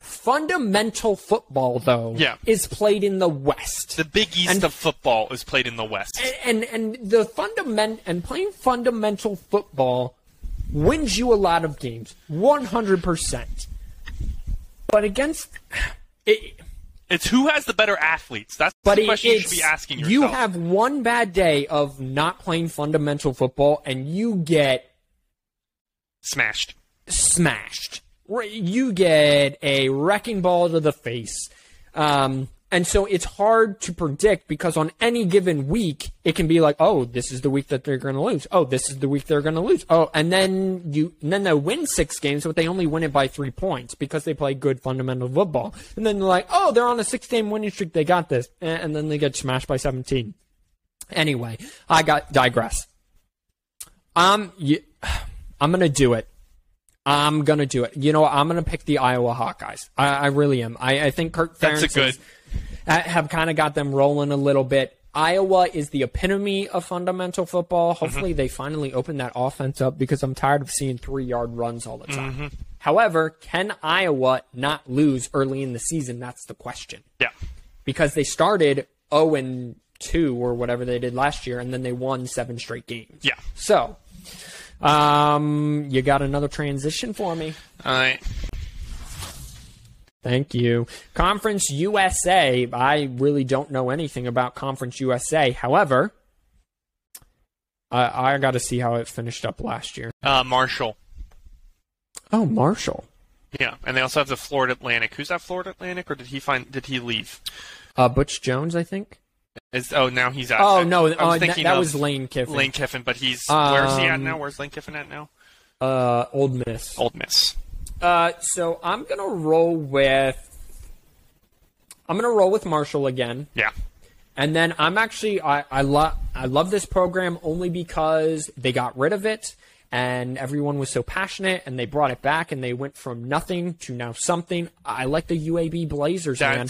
fundamental football though Yeah. is played in the West. the Big East And- of football is played in the West. and and the fundament and playing fundamental football wins you a lot of games, one hundred percent. But against it, It's who has the better athletes. That's but the question you should be asking yourself. you have one bad day of not playing fundamental football, and you get smashed. smashed. You get a wrecking ball to the face. Um, and so it's hard to predict because on any given week, it can be like, oh, this is the week that they're going to lose. Oh, this is the week they're going to lose. Oh, and then you, and then they win six games, but they only win it by three points because they play good fundamental football. And then they're like, oh, they're on a six game winning streak. They got this. And and then they get smashed by 17. Anyway, I got digress. Um, you, I'm going to do it. I'm gonna do it. You know, what? I'm gonna pick the Iowa Hawkeyes. I, I really am. I, I think Kirk That's a Ferentz good- has- have kind of got them rolling a little bit. Iowa is the epitome of fundamental football. Mm-hmm. Hopefully, they finally open that offense up because I'm tired of seeing three yard runs all the time. Mm-hmm. However, can Iowa not lose early in the season? That's the question Yeah. because they started 0 and 2 or whatever they did last year, and then they won seven straight games. Yeah. So, um, you got another transition for me? All right. Thank you. Conference USA. I really don't know anything about Conference USA. However, I, I got to see how it finished up last year. Uh, Marshall. Oh, Marshall. Yeah, and they also have the Florida Atlantic. Who's that Florida Atlantic, or did he find? Did he leave? Uh, Butch Jones, I think. Is oh now he's out. Oh no, I was uh, thinking that of was Lane Kiffin. Lane Kiffin, but he's where's he at Um, now? Where's Lane Kiffin at now? Uh, Ole Miss. Ole Miss. Uh, so I'm gonna roll with. I'm gonna roll with Marshall again. Yeah. And then I'm actually I I love I love this program only because they got rid of it and everyone was so passionate and they brought it back and they went from nothing to now something. I like the UAB Blazers, man.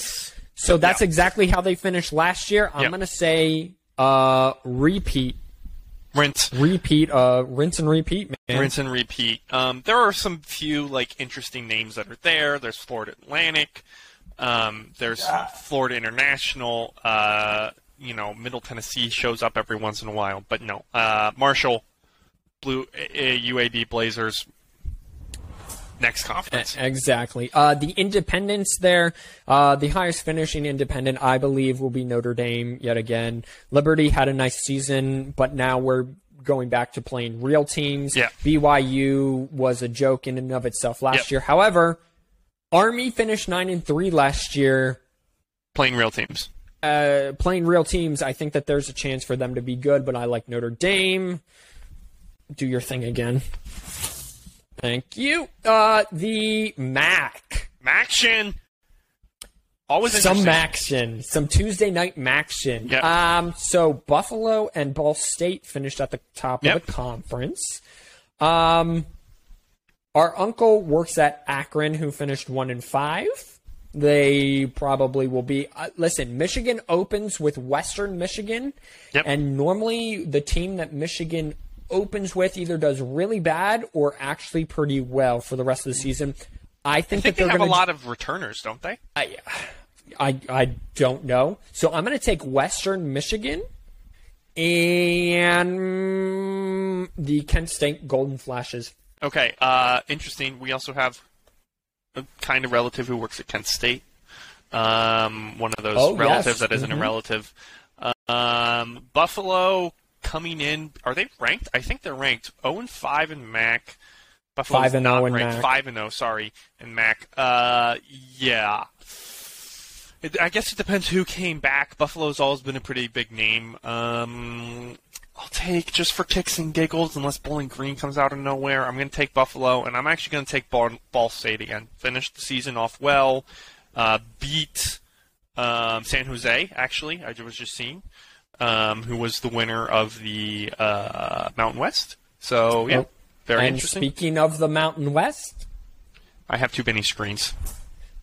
That's So that's yeah. exactly how they finished last year. I'm Yep. gonna say uh repeat, rinse. repeat, uh rinse and repeat, man. Rinse and repeat. Um, there are some few like interesting names that are there. There's Florida Atlantic. Um, there's Florida International. Uh, you know, Middle Tennessee shows up every once in a while, but no. Uh, Marshall, Blue uh, UAB Blazers. Next conference. Exactly. Uh, the independents there, uh, the highest finishing independent, I believe, will be Notre Dame yet again. Liberty had a nice season, but now we're going back to playing real teams. Yeah. BYU was a joke in and of itself last Yep. year. However, Army finished nine and three last year. Playing real teams. Uh, playing real teams, I think that there's a chance for them to be good, but I like Notre Dame. Do your thing again. Thank you. Uh, the MAC. Maction. Always some interesting. action, some Tuesday night action. Yep. Um, so Buffalo and Ball State finished at the top Yep. of the conference. Um, our uncle works at Akron, who finished one and five. They probably will be. Uh, listen, Michigan opens with Western Michigan, Yep. and normally the team that Michigan opens with either does really bad or actually pretty well for the rest of the season. I think, I think that they have a lot of returners, don't they? I, I, I don't know. So I'm going to take Western Michigan and the Kent State Golden Flashes. Okay, uh, interesting. We also have a kind of relative who works at Kent State. Um, one of those Oh, relatives yes. that isn't Mhm. a relative. Um, Buffalo coming in. Are they ranked? I think they're ranked 0 and 5 in MAC. Buffalo's 5 and not 0 in ranked. MAC. 5 and 0, sorry, in MAC. Uh, yeah. It, I guess it depends who came back. Buffalo's always been a pretty big name. Um, I'll take just for kicks and giggles, unless Bowling Green comes out of nowhere. I'm going to take Buffalo, and I'm actually going to take Ball, Ball State again. Finish the season off well, uh, beat um, San Jose. Actually, I was just seeing um, who was the winner of the uh, Mountain West. So yeah, Oh, very and interesting. speaking of the Mountain West, I have too many screens.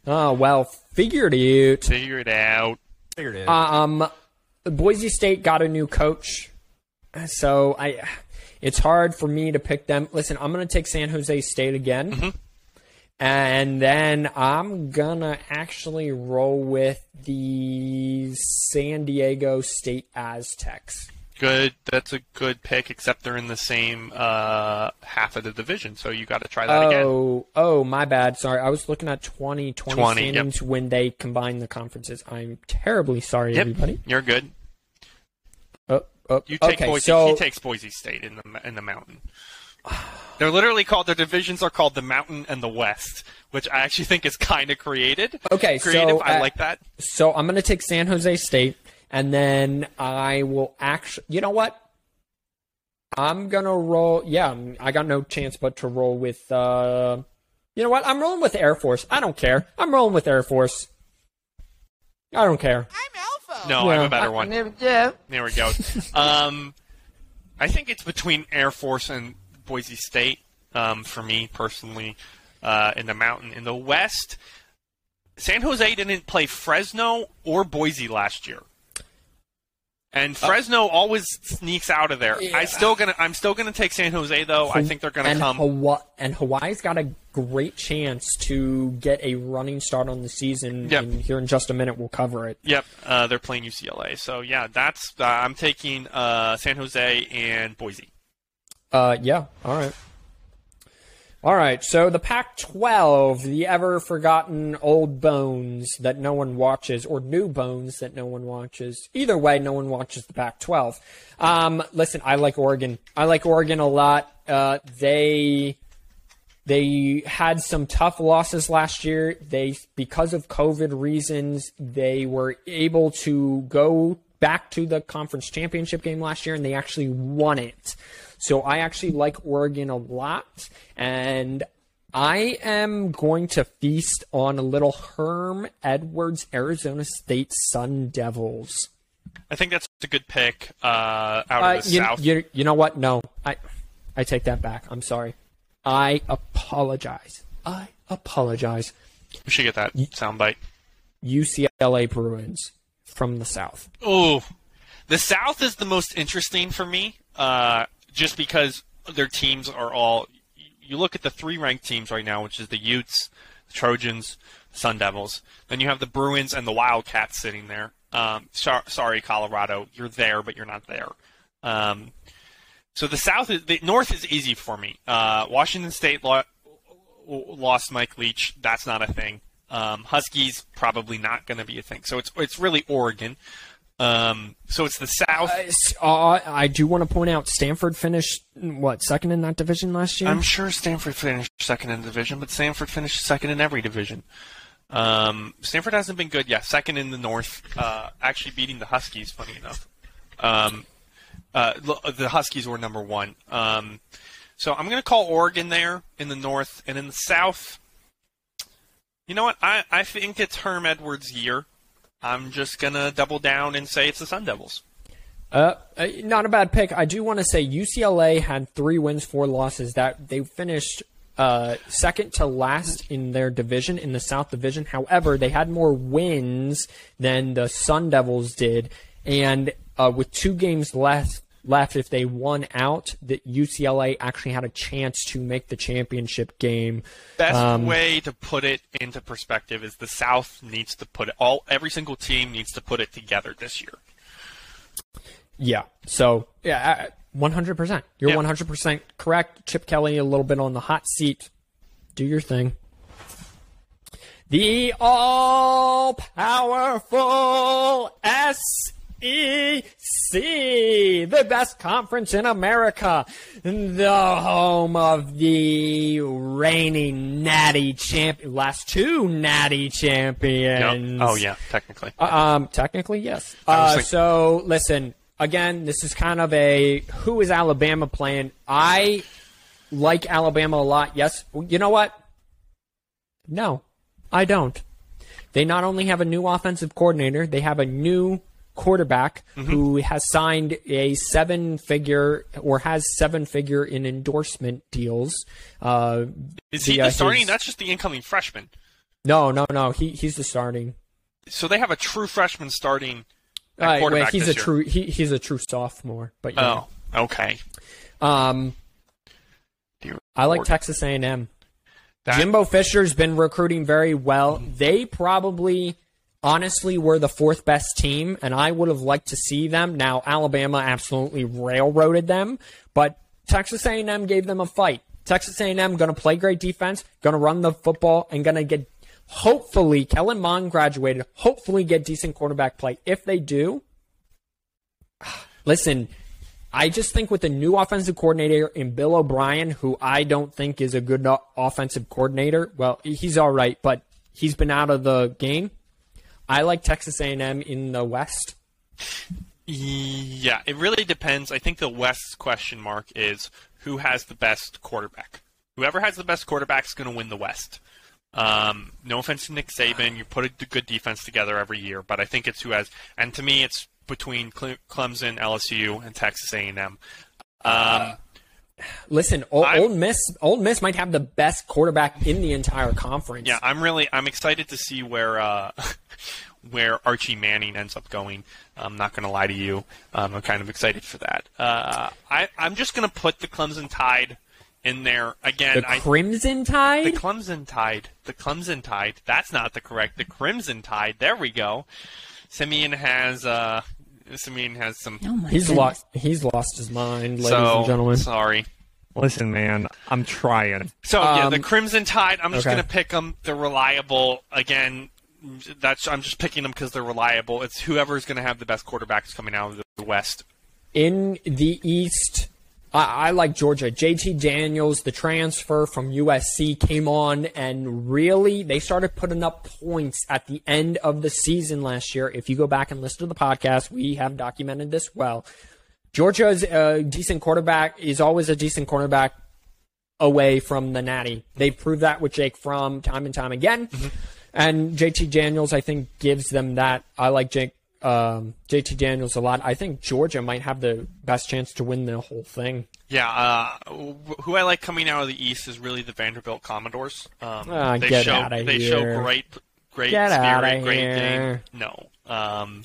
oh well, figured it. Figure it out. Figured it. Um, Boise State got a new coach, so I. It's hard for me to pick them. Listen, I'm going to take San Jose State again. Mm-hmm. And then I'm gonna actually roll with the San Diego State Aztecs. Good. That's a good pick. Except they're in the same uh, half of the division, so you got to try that again. Oh, oh, my bad. Sorry, I was looking at 2020 20, yep. when they combined the conferences. I'm terribly sorry, Yep, everybody. you're good. Oh, oh, You take okay, Boise. so he takes Boise State in the in the mountain. They're literally called. Their divisions are called the Mountain and the West, which I actually think is kind of created. Okay, creative. so, I uh, like that. so I'm gonna take San Jose State, and then I will actually. You know what? I'm gonna roll. Yeah, I got no chance but to roll with. uh You know what? I'm rolling with Air Force. I don't care. I'm rolling with Air Force. I don't care. I'm Alpha. No, I have a better one. Yeah. There we go. um, I think it's between Air Force and Boise State. Um, for me personally, uh, in the mountain in the West, San Jose didn't play Fresno or Boise last year. And Fresno always sneaks out of there. I still gonna, I'm still gonna take San Jose though. I think they're gonna and come. Hawaii, and Hawaii's got a great chance to get a running start on the season. Yep. And here in just a minute, we'll cover it. Yep, uh, they're playing UCLA. So yeah, that's uh, I'm taking uh, San Jose and Boise. Uh, yeah. All right. All right, so the Pac 12, the ever forgotten old bones that no one watches, or new bones that no one watches. Either way, no one watches the Pac 12. Um, listen, I like Oregon. I like Oregon a lot. Uh, they. They had some tough losses last year. They, because of COVID reasons, they were able to go back to the conference championship game last year and they actually won it. So I actually like Oregon a lot, and I am going to feast on a little Herm Edwards Arizona State Sun Devils. I think that's a good pick uh, out Uh, of the you, South. you, you know what? No, I I take that back. I'm sorry. I apologize. I apologize. we should get that soundbite. UCLA Bruins from the South. Oh, the South is the most interesting for me, uh, just because their teams are all. You look at the three ranked teams right now, which is the Utes, the Trojans, Sun Devils. Then you have the Bruins and the Wildcats sitting there. Um, so, sorry, Colorado, you're there, but you're not there. Um, so the South is the North is easy for me. Uh, Washington State lo- lost Mike Leach. That's not a thing. Um, Huskies probably not going to be a thing. So it's it's really Oregon. Um, so it's the South. Uh, I do want to point out Stanford finished what second in that division last year. I'm sure Stanford finished second in the division, but Stanford finished second in every division. Um, Stanford hasn't been good. Yeah, second in the North. Uh, actually beating the Huskies. Funny enough. Um, uh, the Huskies were number one. Um, so I'm going to call Oregon there in the North, and in the South. You know what? I, I think it's Herm Edwards' year. I'm just gonna double down and say it's the Sun Devils. Uh, uh, not a bad pick. I do want to say UCLA had three wins, four losses. That they finished uh, second to last in their division in the South Division. However, they had more wins than the Sun Devils did, and uh, with two games left, left, if they won out, that UCLA actually had a chance to make the championship game. Best Um, way to put it into perspective is the South needs to put it all. Every single team needs to put it together this year. Yeah. So yeah, one hundred percent. You're one hundred percent correct. Chip Kelly a little bit on the hot seat. Do your thing. The all powerful SEC, the best conference in America, the home of the reigning natty champion, last two natty champions. Oh yeah, technically. Um, technically, yes. Uh, so listen, again, this is kind of a who is Alabama playing? I like Alabama a lot. Yes. You know what? No, I don't. They not only have a new offensive coordinator, they have a new quarterback Mm-hmm. who has signed a seven figure or has seven figure in endorsement deals. Uh, Is he the, starting? his- That's just the incoming freshman. no, no, no. He he's the starting. So they have a true freshman starting Uh, wait, he's a year. true he, he's a true sophomore, but yeah. Oh, okay. Um, Dear I like Lord. Texas A&M. That- Jimbo Fisher's been recruiting very well. They probably, honestly, were the fourth best team, and I would have liked to see them. Now Alabama absolutely railroaded them, but Texas A&M gave them a fight. Texas A&M going to play great defense, going to run the football, and going to get. Hopefully, Kellen Mond graduated. Hopefully, get decent quarterback play. If they do, listen, I just think with the new offensive coordinator in Bill O'Brien, who I don't think is a good offensive coordinator. Well, he's all right, but he's been out of the game. I like Texas A&M in the West. Yeah, it really depends. I think the West's question mark is who has the best quarterback. Whoever has the best quarterback is going to win the West. Um, no offense to Nick Saban, you put a good defense together every year, but I think it's who has. And to me, it's between Clemson, LSU, and Texas A&M. Um, Listen, Ole Miss, Ole Miss might have the best quarterback in the entire conference. Yeah, I'm really I'm excited to see where uh, where Archie Manning ends up going. I'm not going to lie to you. Um, I'm kind of excited for that. Uh, I I'm just going to put the Clemson Tide in there again. the I, Crimson Tide. the. Clemson Tide. The Clemson Tide. That's not the correct. The Crimson Tide. There we go. Simeon has uh, Simeon has some. Oh he's goodness. lost. He's lost his mind, ladies so and gentlemen. sorry. Listen, man, I'm trying. So yeah, the Um, Crimson Tide. I'm just okay. gonna pick them. They're reliable. Again, that's I'm just picking them because they're reliable. It's whoever's gonna have the best quarterbacks coming out of the West. In the East, I, I like Georgia. JT Daniels, the transfer from USC, came on and really they started putting up points at the end of the season last year. If you go back and listen to the podcast, we have documented this well. Georgia's a decent quarterback is always a decent quarterback away from the natty. They've proved that with Jake Fromm time and time again. Mm-hmm. And JT Daniels, I think, gives them that. I like Jake um, JT Daniels a lot. I think Georgia might have the best chance to win the whole thing. Yeah, uh, who I like coming out of the East is really the Vanderbilt Commodores. Um, Ah, they get show outta they here. show great great Get spirit, great here. game. No. Um,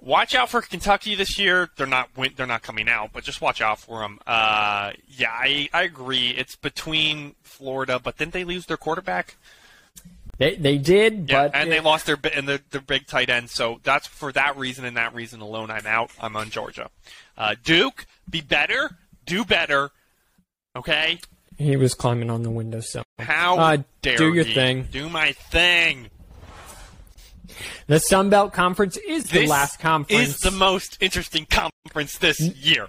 watch out for Kentucky this year. They're not win- they're not coming out, but just watch out for them. Uh, yeah, I, I agree. It's between Florida, but then they lose their quarterback. They they did, Yeah, but and they lost their and their, their big tight end. So that's for that reason and that reason alone. I'm out. I'm on Georgia. Uh, Duke, be better, do better. Okay. he was climbing on the windowsill. How Uh, dare do your thing. Do my thing. The Sun Belt Conference is the last conference. is the most interesting conference this year.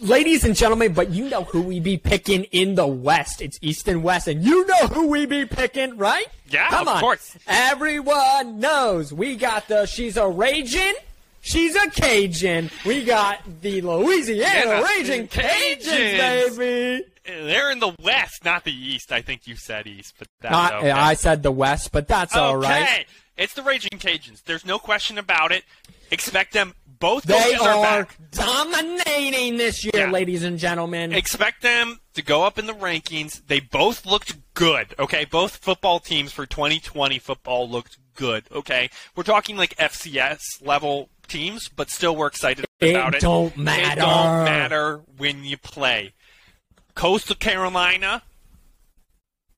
Ladies and gentlemen, but you know who we be picking in the West. It's East and West, and you know who we be picking, right? Yeah, Come of on. course. Everyone knows. We got the She's a Raging. She's a Cajun. We got the Louisiana Yeah, Raging Cajuns, Cajuns. baby. They're in the West, not the East. I think you said East, but that's I, okay. I said the West, but that's all right. Okay, it's the Raging Cajuns. There's no question about it. Expect them. Both They are, are back. dominating this year, Yeah. ladies and gentlemen. Expect them to go up in the rankings. They both looked good. Okay, both football teams for 2020 football looked good. Okay, we're talking like FCS level teams, but still we're excited about it. don't It matter. don't matter when you play. Coastal Carolina,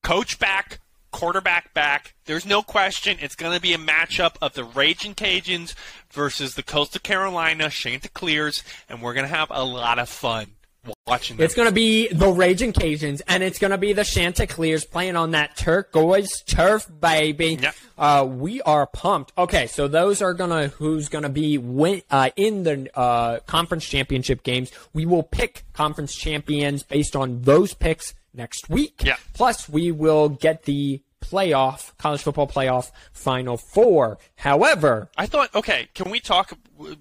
coach back, quarterback back. There's no question it's going to be a matchup of the Raging Cajuns versus the Coastal Carolina Chanticleers, and we're going to have a lot of fun watching them. It's going to be the Raging Cajuns, and it's going to be the Chanticleers playing on that turquoise turf, baby. Yep. Uh, we are pumped. Okay, so those are going to who's going to be win, uh, in the uh, conference championship games. We will pick conference champions based on those picks next week. Yeah. Plus, we will get the playoff college football playoff final four. However, I thought, okay, can we talk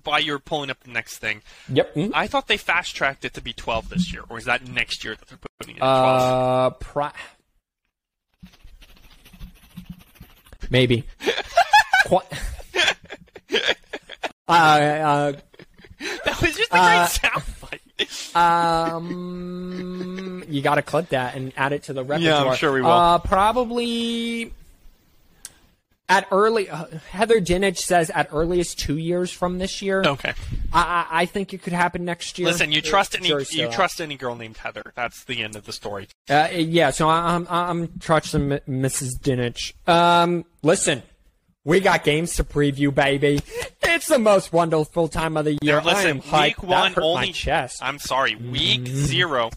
while you're pulling up the next thing? yep. mm, I thought they fast tracked it to be 12 this year, or is that next year that they're putting it 12? Uh, pri- maybe. Qu- uh, uh, that was just a uh, great soundbite. Um, you got to clip that and add it to the repertoire. Yeah, sure we will. Uh, probably at early. Uh, Heather Dinich says at earliest two years from this year. okay. I, I, I think it could happen next year. Listen, you trust any still you out. trust any girl named Heather. That's the end of the story. Uh, yeah, so I- I'm I'm trusting Mrs. Dinich. Um, listen, we got games to preview, baby. It's the most wonderful time of the year. Now, listen, I am hyped. week That one only. my chest. I'm sorry, week Mm-hmm. 0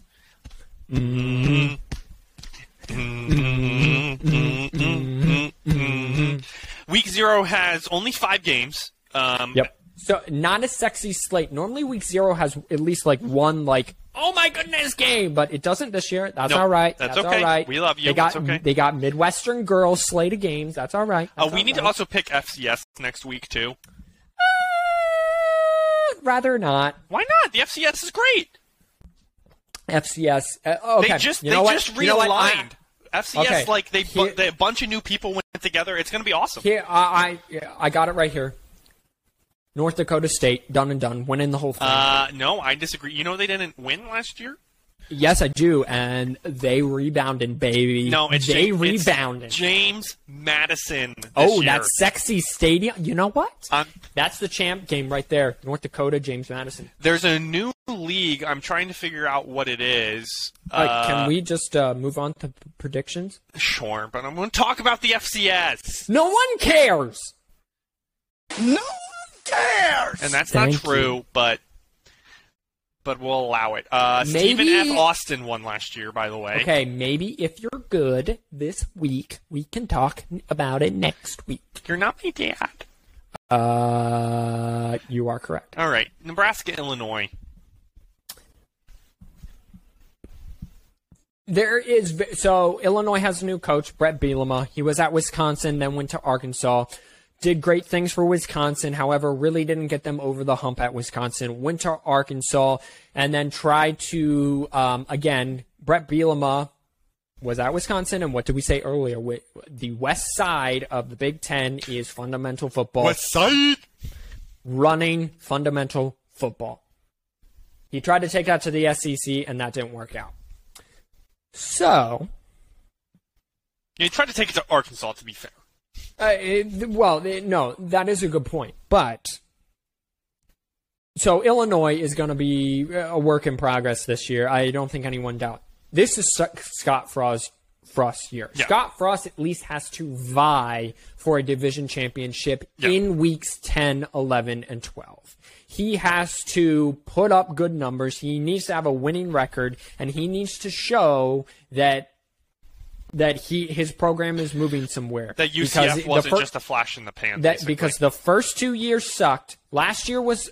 Week zero has only five games. Um, Yep. So not a sexy slate. Normally, week zero has at least like one like oh my goodness game, but it doesn't this year. That's Nope. all right. That's That's, okay. all right. We love you. They got okay. they got Midwestern girls slate of games. That's all right. Uh, we all need to also pick FCS next week too. Rather not Why not? The FCS is great. FCS. Uh, okay. They just you they know what? just You know? I- realigned. FCS Okay. like they, Here- they a bunch of new people went together. It's going to be awesome. Here, I, I, yeah, I got it right here. North Dakota State, done and done, winning the whole thing. Uh, no, I disagree. You know they didn't win last year. Yes, I do, and they rebounded, baby. No, it's they Ja- it's rebounded. James Madison. This oh, year. that sexy stadium. You know what? Um, That's the champ game right there. North Dakota, James Madison. there's a new league. I'm trying to figure out what it is. All right, Uh, can we just uh, move on to p- predictions? Sure, but I'm going to talk about the FCS, No one cares. No one cares. and that's Thank not true. But but we'll allow it. Uh, Maybe- Stephen F. Austin won last year, by the way. Okay, maybe if you're good this week, we can talk about it next week. You're not my dad. Uh, you are correct. All right, Nebraska, Illinois. There is so Illinois has a new coach, Bret Bielema. He was at Wisconsin, then went to Arkansas. Did great things for Wisconsin, however, really didn't get them over the hump at Wisconsin. Went to Arkansas and then tried to um, again. Bret Bielema was at Wisconsin, and what did we say earlier? The west side of the Big Ten is fundamental football. West side? running fundamental football. He tried to take that to the SEC, and that didn't work out. So, he tried to take it to Arkansas, to be fair. Uh, it- well, it- no, that is a good point. But so Illinois is going to be a work in progress this year. I don't think anyone doubt. This is Sc- Scott Frost Frost's year. Yeah. Scott Frost at least has to vie for a division championship Yeah. in weeks 10, 11, and 12. He has to put up good numbers. He needs to have a winning record, and he needs to show that that he his program is moving somewhere. That Because UCF wasn't fir- just a flash in the pan. that basically. because the first two years sucked. Last year was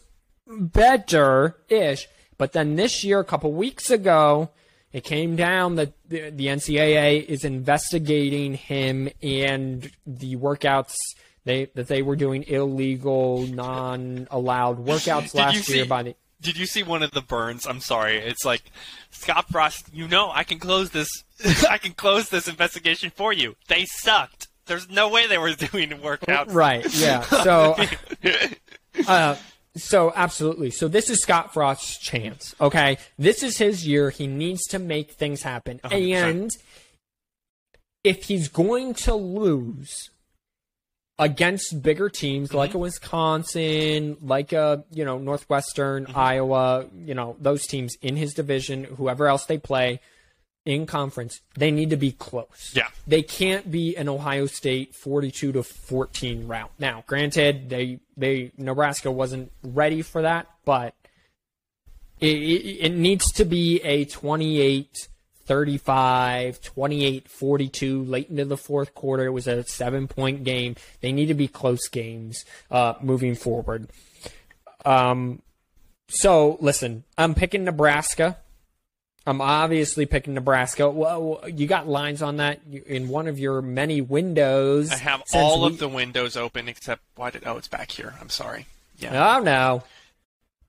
better ish, but then this year, a couple weeks ago, it came down that the, the NCAA is investigating him and the workouts they that they were doing illegal, non allowed workouts last see- year by the Did you see one of the burns? I'm sorry. It's like Scott Frost. You know, I can close this. I can close this investigation for you. They sucked. There's no way they were doing workouts. Right. Yeah. So, uh, so absolutely. So this is Scott Frost's chance. Okay. This is his year. He needs to make things happen. 100%. And if he's going to lose against bigger teams mm-hmm. like a Wisconsin, like a, you know, Northwestern, mm-hmm. Iowa, you know, those teams in his division, whoever else they play in conference, they need to be close. Yeah. They can't be an Ohio State 42 to 14 rout. Now, granted, they they Nebraska wasn't ready for that, but it, it, it needs to be a 28 35 28 42 late into the fourth quarter it was a seven point game they need to be close games uh, moving forward um, so listen i'm picking nebraska i'm obviously picking nebraska well you got lines on that in one of your many windows I have all we- of the windows open except why did oh it's back here. I'm sorry. Yeah. oh no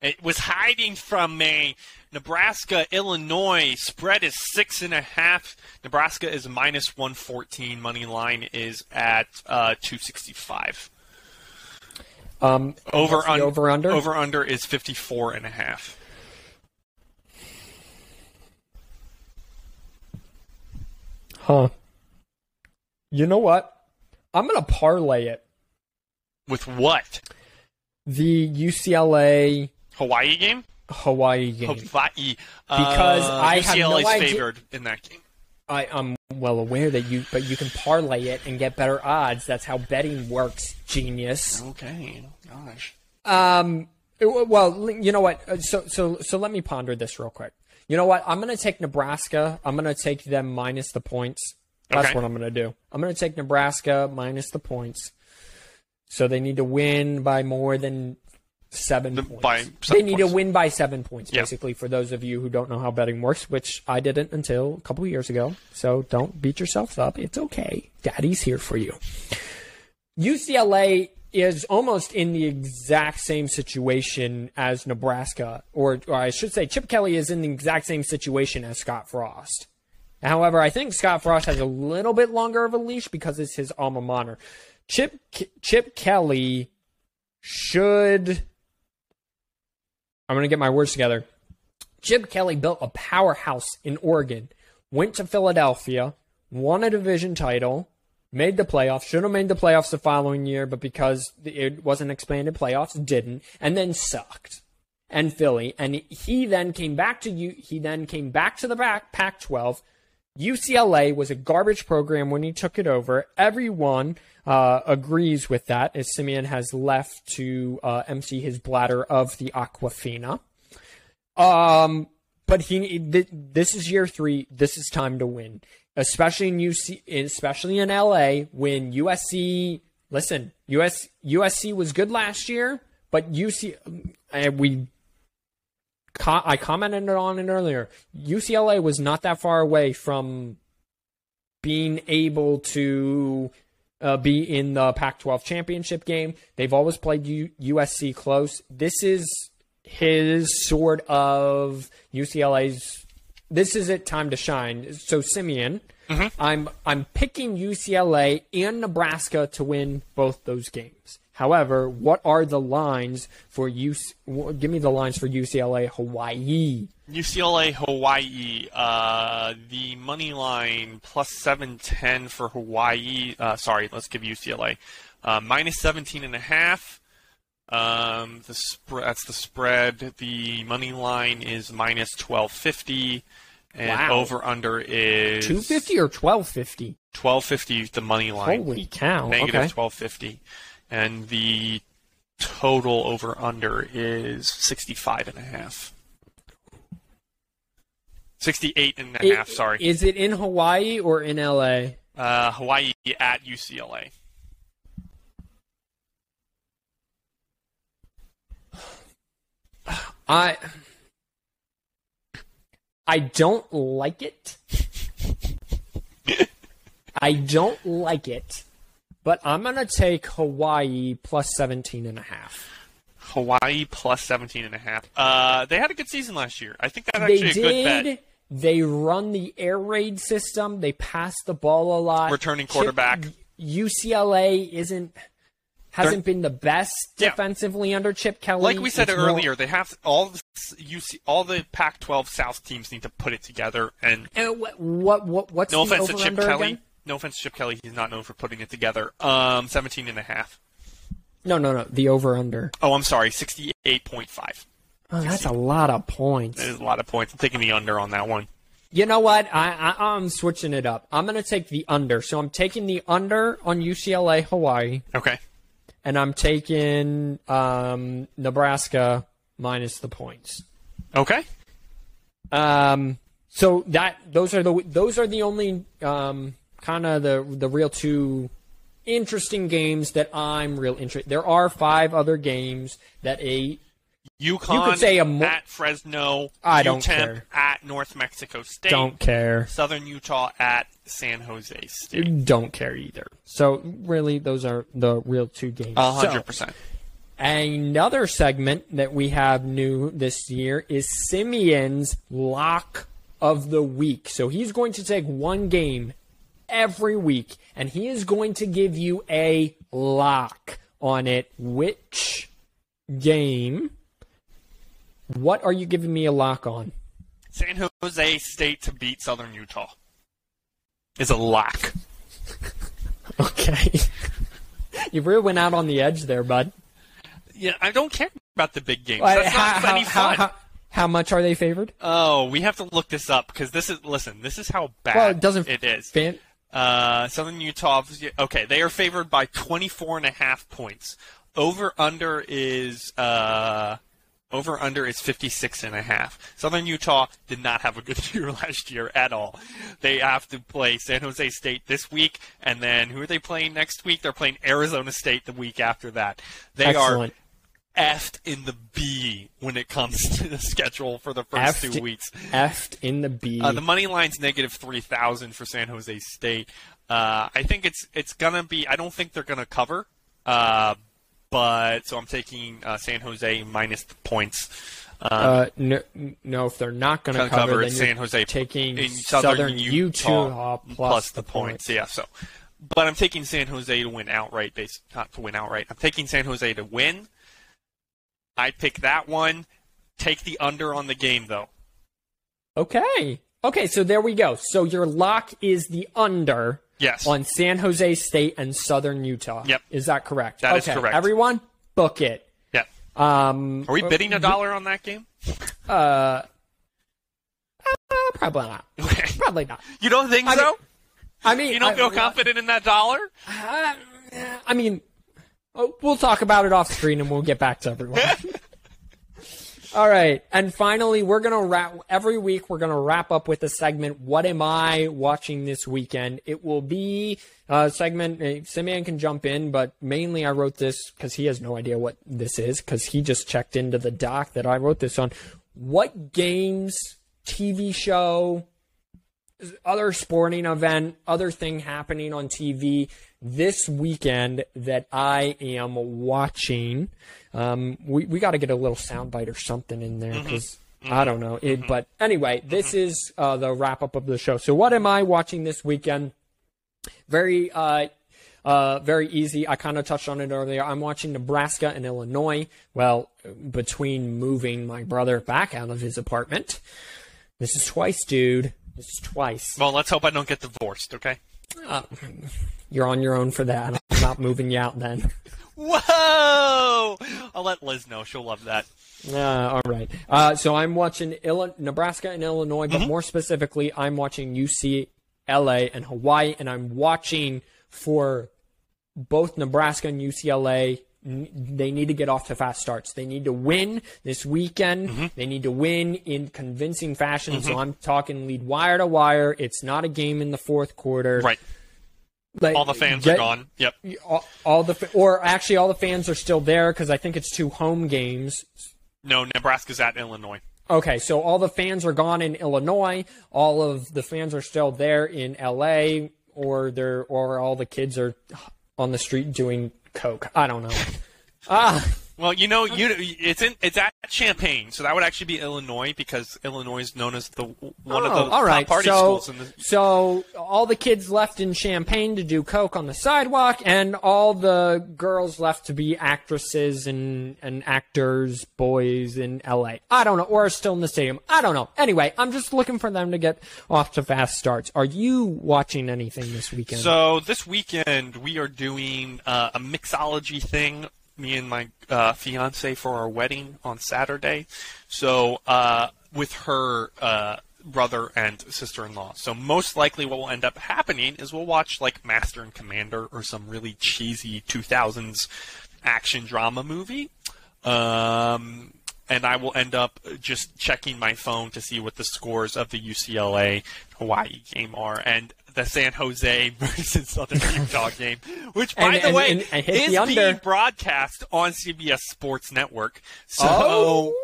It was hiding from me. Nebraska, Illinois spread is six and a half. Nebraska is minus one fourteen. Money line is at uh, two sixty five. um, Over un- over under Over under is fifty four and a half. Huh. You know what? I'm going to parlay it. With what? The UCLA Hawaii game? Hawaii game. Hawaii. Because uh, I have no idea- favored in that game. I, I'm well aware that you, but you can parlay it and get better odds. That's how betting works, genius. Okay. Gosh. Um, well, you know what? So, so, so let me ponder this real quick. You know what? I'm going to take Nebraska. I'm going to take them minus the points. That's Okay. what I'm going to do. I'm going to take Nebraska minus the points. So they need to win by more than seven The- points. by they need points. to win by seven points, basically, for those of you who don't know how betting works, which I didn't until a couple years ago. So don't beat yourselves up. It's okay. Daddy's here for you. UCLA is almost in the exact same situation as Nebraska, or, or I should say, Chip Kelly is in the exact same situation as Scott Frost. However, I think Scott Frost has a little bit longer of a leash because it's his alma mater. Chip Chip Kelly should. I'm going to get my words together. Chip Kelly built a powerhouse in Oregon, went to Philadelphia, won a division title, made the playoffs, should have made the playoffs the following year, but because it wasn't expanded playoffs, didn't, and then sucked. And Philly, and he then came back to you. He then came back to the back Pac-12. UCLA was a garbage program when he took it over. Everyone uh, agrees with that, as Simeon has left to uh, empty his bladder of the Aquafina. Um, but he th- this is year three. This is time to win, especially in UC, especially in LA when USC. Listen, US USC was good last year, but UC we. Co- I commented on it earlier. UCLA was not that far away from being able to uh, be in the Pac-12 championship game. They've always played U- USC close. This is his sort of UCLA's. This is it time to shine. So Simeon, I'm I'm picking UCLA and Nebraska to win both those games. However, what are the lines for UC? Give me the lines for UCLA Hawaii. UCLA Hawaii, uh, the money line plus 710 for Hawaii. Uh, sorry, let's give UCLA uh, minus 17 and a half. Um, the spread that's the spread. The money line is minus 1250, and Wow. over under is Two fifty or twelve fifty? 1250. The money line Holy cow! negative okay. 1250, and the total over under is 65 and a half. 68 and a half, sorry. Is it in Hawaii or in LA? uh, Hawaii at UCLA. I I don't like it. I don't like it. But I'm going to take Hawaii plus 17 and a half. Hawaii plus 17 and a half. Uh, they had a good season last year. I think that's They actually a good bet. did. They run the air raid system. They pass the ball a lot. Returning Chip- quarterback. UCLA isn't hasn't been the best Yeah. defensively under Chip Kelly. Like we said It's more- earlier, they have all the UC, all the Pac-12 South teams need to put it together. And And what what what what's no the offense to Chip Kelly, again? No offense to Chip Kelly, he's not known for putting it together. Um, 17 and a half. No, no, no. The over under. Oh, I'm sorry, 68.5. Oh, that's a lot of points. That is a lot of points. I'm taking the under on that one. You know what? I, I I'm switching it up. I'm gonna take the under. So I'm taking the under on UCLA Hawaii, Okay. and I'm taking um, Nebraska minus the points. Okay. Um, so that those are the those are the only um, kind of the the real two interesting games that I'm real interested. There are five other games that a UConn could say a mo- at Fresno. I don't UTEP care. at North Mexico State. don't care. Southern Utah at San Jose State. Don't care either. So really, those are the real two games. A So- hundred percent. Another segment that we have new this year is Simeon's lock of the week. So he's going to take one game every week and he is going to give you a lock on it. Which game? What are you giving me a lock on? San Jose State to beat Southern Utah is a lock. Okay. you really went out on the edge there, bud. Yeah, I don't care about the big games. Uh, That's how, not any how- fun. how- how much are they favored? oh, we have to look this up because this is listen. This is how bad Well, it doesn't it is. Fan- Uh, Southern Utah. Okay, they are favored by 24 and a half points. Over under is uh, over under is 56 and a half. Southern Utah did not have a good year last year at all. They have to play San Jose State this week, and then who are they playing next week? They're playing Arizona State the week after that. They Excellent. are effed in the B when it comes to the schedule for the first Effed- two weeks. Effed in the B. Uh, the money line's negative three thousand for San Jose State. Uh, I think it's it's gonna be. I don't think they're gonna cover. Uh, but so I'm taking uh, San Jose minus the points. Um, Uh, no, no, if they're not going to cover, cover then San Jose taking in Southern, Utah, Utah plus, the points. Yeah. So, but I'm taking San Jose to win outright. Based not to win outright. I'm taking San Jose to win. I pick that one. Take the under on the game though. Okay. Okay, so there we go. So your lock is the under Yes. on San Jose State and Southern Utah. Yep. Is that correct? That is okay. correct. Everyone, book it. Yep. Um, Are we bidding a dollar on that game? uh, uh, probably not. Okay. Probably not. You don't think I so? mean- I mean, you don't I- feel confident in that dollar? Uh, I mean, oh, we'll talk about it off screen and we'll get back to everyone. All right, and finally, we're gonna wrap. Every week, we're gonna wrap up with a segment. What am I watching this weekend? It will be a segment. Uh, Simeon can jump in, but mainly I wrote this because he has no idea what this is because he just checked into the doc that I wrote this on. What games, TV show, other sporting event, other thing happening on TV this weekend that I am watching. Um, we we got to get a little soundbite or something in there because I don't know it. But anyway, this is uh, the wrap up of the show. So what am I watching this weekend? Very. Uh, uh, very easy. I kind of touched on it earlier. I'm watching Nebraska and Illinois. Well, between moving my brother back out of his apartment, this is twice, dude. This is twice. Well, let's hope I don't get divorced, okay? Uh, you're on your own for that. I'm not moving you out then. Whoa! I'll let Liz know. She'll love that. Uh, all right. Uh, so I'm watching Nebraska and Illinois, but more specifically, I'm watching UCLA and Hawaii, and I'm watching for both Nebraska and UCLA. They need to get off to fast starts. They need to win this weekend. Mm-hmm. They need to win in convincing fashion. So mm-hmm. I'm talking lead wire to wire. It's not a game in the fourth quarter. Right. Like, All the fans get- are gone. Yep. all, all the or actually all the fans are still there because I think it's two home games. No, Nebraska's at Illinois. Okay, so all the fans are gone in Illinois. All of the fans are still there in LA, or they're or all the kids are on the street doing coke. I don't know. Ah, Well, you know, you it's in it's at Champaign, so that would actually be Illinois because Illinois is known as the one of oh, the all right. top party so, schools in the. so all the kids left in Champaign to do coke on the sidewalk, and all the girls left to be actresses and and actors, boys in L.A. I don't know, or still in the stadium. I don't know. Anyway, I'm just looking for them to get off to fast starts. Are you watching anything this weekend? So this weekend we are doing uh, a mixology thing. Me and my uh, fiance for our wedding on Saturday. So uh, with her uh, brother and sister-in-law. So most likely, what will end up happening is we'll watch like Master and Commander or some really cheesy 2000s action drama movie. Um, and I will end up just checking my phone to see what the scores of the UCLA Hawaii game are and the San Jose versus Southern Utah game, which by And- the and- way and- and is the being broadcast on CBS Sports Network. So Oh.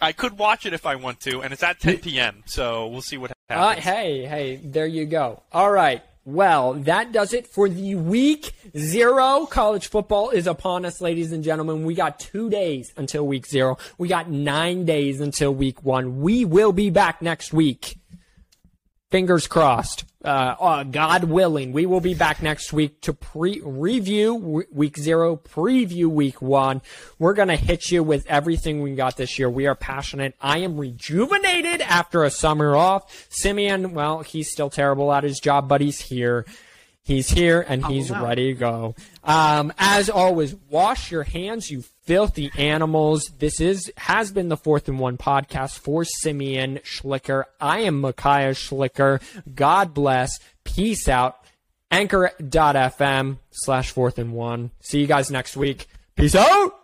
I could watch it if I want to, and it's at 10 p.m. So we'll see what Uh, happens. hey, hey, there you go. All right. Well, that does it for the week zero. College football is upon us, ladies and gentlemen. We got two days until week zero. We got nine days until week one. We will be back next week. Fingers crossed. Uh, uh, God willing, we will be back next week to pre review w- week zero, preview week one. We're gonna hit you with everything we got this year. We are passionate. I am rejuvenated after a summer off. Simeon, well, he's still terrible at his job, but he's here. He's here and he's ready to go. Um, as always, wash your hands, you filthy animals. This is has been the fourth and one podcast for Simeon Schlicker. I am Micaiah Schlicker. God bless. Peace out. Anchor.fm slash fourth and one. See you guys next week. Peace out.